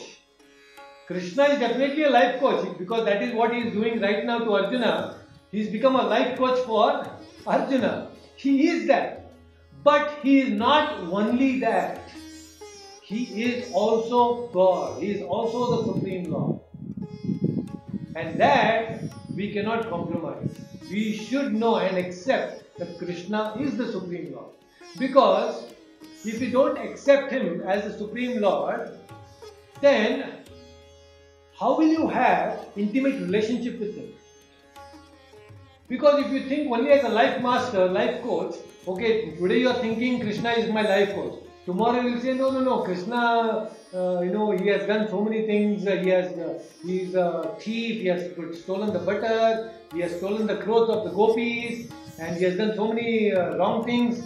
Speaker 1: Krishna is definitely a life coach because that is what he is doing right now to Arjuna. He has become a life coach for Arjuna. He is that. But he is not only that. He is also God. He is also the Supreme Lord. And that we cannot compromise. We should know and accept that Krishna is the Supreme Lord. Because if you don't accept Him as the Supreme Lord, then how will you have intimate relationship with Him? Because if you think only as a life master, life coach, okay, today you are thinking Krishna is my life coach. Tomorrow you will say, no, no, no, Krishna, uh, you know, he has done so many things. Uh, he has, uh, he is a thief. He has stolen the butter. He has stolen the clothes of the gopis, and he has done so many uh, wrong things,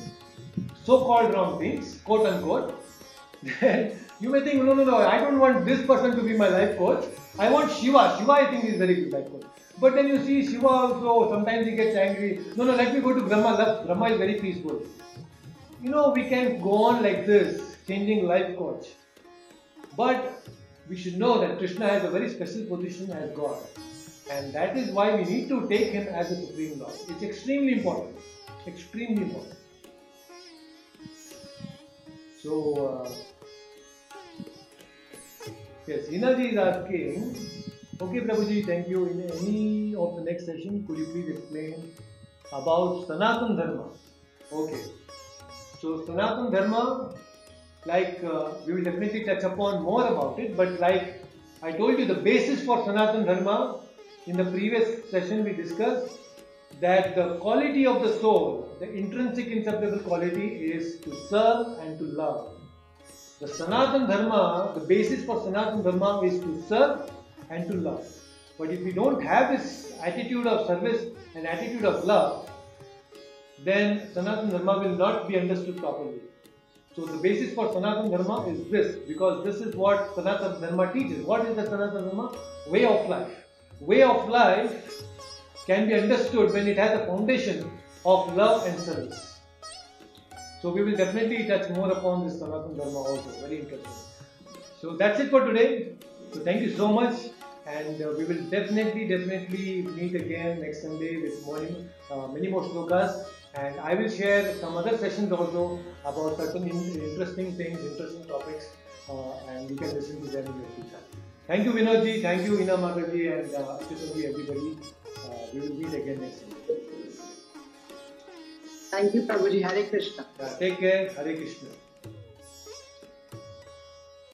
Speaker 1: so-called wrong things, quote unquote. then you may think, no, no, no, I don't want this person to be my life coach. I want Shiva. Shiva, I think, is very good life coach. But then you see Shiva also, sometimes he gets angry. No, no, let me go to Brahma. Brahma is very peaceful. You know, we can go on like this, changing life coach. But we should know that Krishna has a very special position as God. And that is why we need to take him as a supreme Lord. It's extremely important. Extremely important. So, uh, yes, Hinaji is asking, okay, Prabhuji, thank you. In any of the next session, could you please explain about Sanatan Dharma? Okay. So, Sanatan Dharma, like uh, we will definitely touch upon more about it, but like I told you, the basis for Sanatan Dharma in the previous session we discussed that the quality of the soul, the intrinsic inseparable quality is to serve and to love. The Sanatan Dharma, the basis for Sanatan Dharma is to serve and to love. But if we don't have this attitude of service and attitude of love, then Sanatan Dharma will not be understood properly. So the basis for Sanatan Dharma is this, because this is what Sanatan Dharma teaches. What is the Sanatan Dharma? Way of life. Way of life can be understood when it has a foundation of love and service. So we will definitely touch more upon this Sanatan Dharma also. Very interesting. So that's it for today. So thank you so much, and uh, we will definitely, definitely meet again next Sunday with morning, uh, many more slokas. And I will share some other sessions also about certain in- interesting things, interesting topics, uh, and you can listen to them in the time. Thank you, Vinodji. Thank you, Ina Mataji, and uh, Achutaji, everybody. Uh, we will meet again next Sunday.
Speaker 3: Thank you, Prabhuji. Hare Krishna.
Speaker 1: Yeah, take care. Hare Krishna.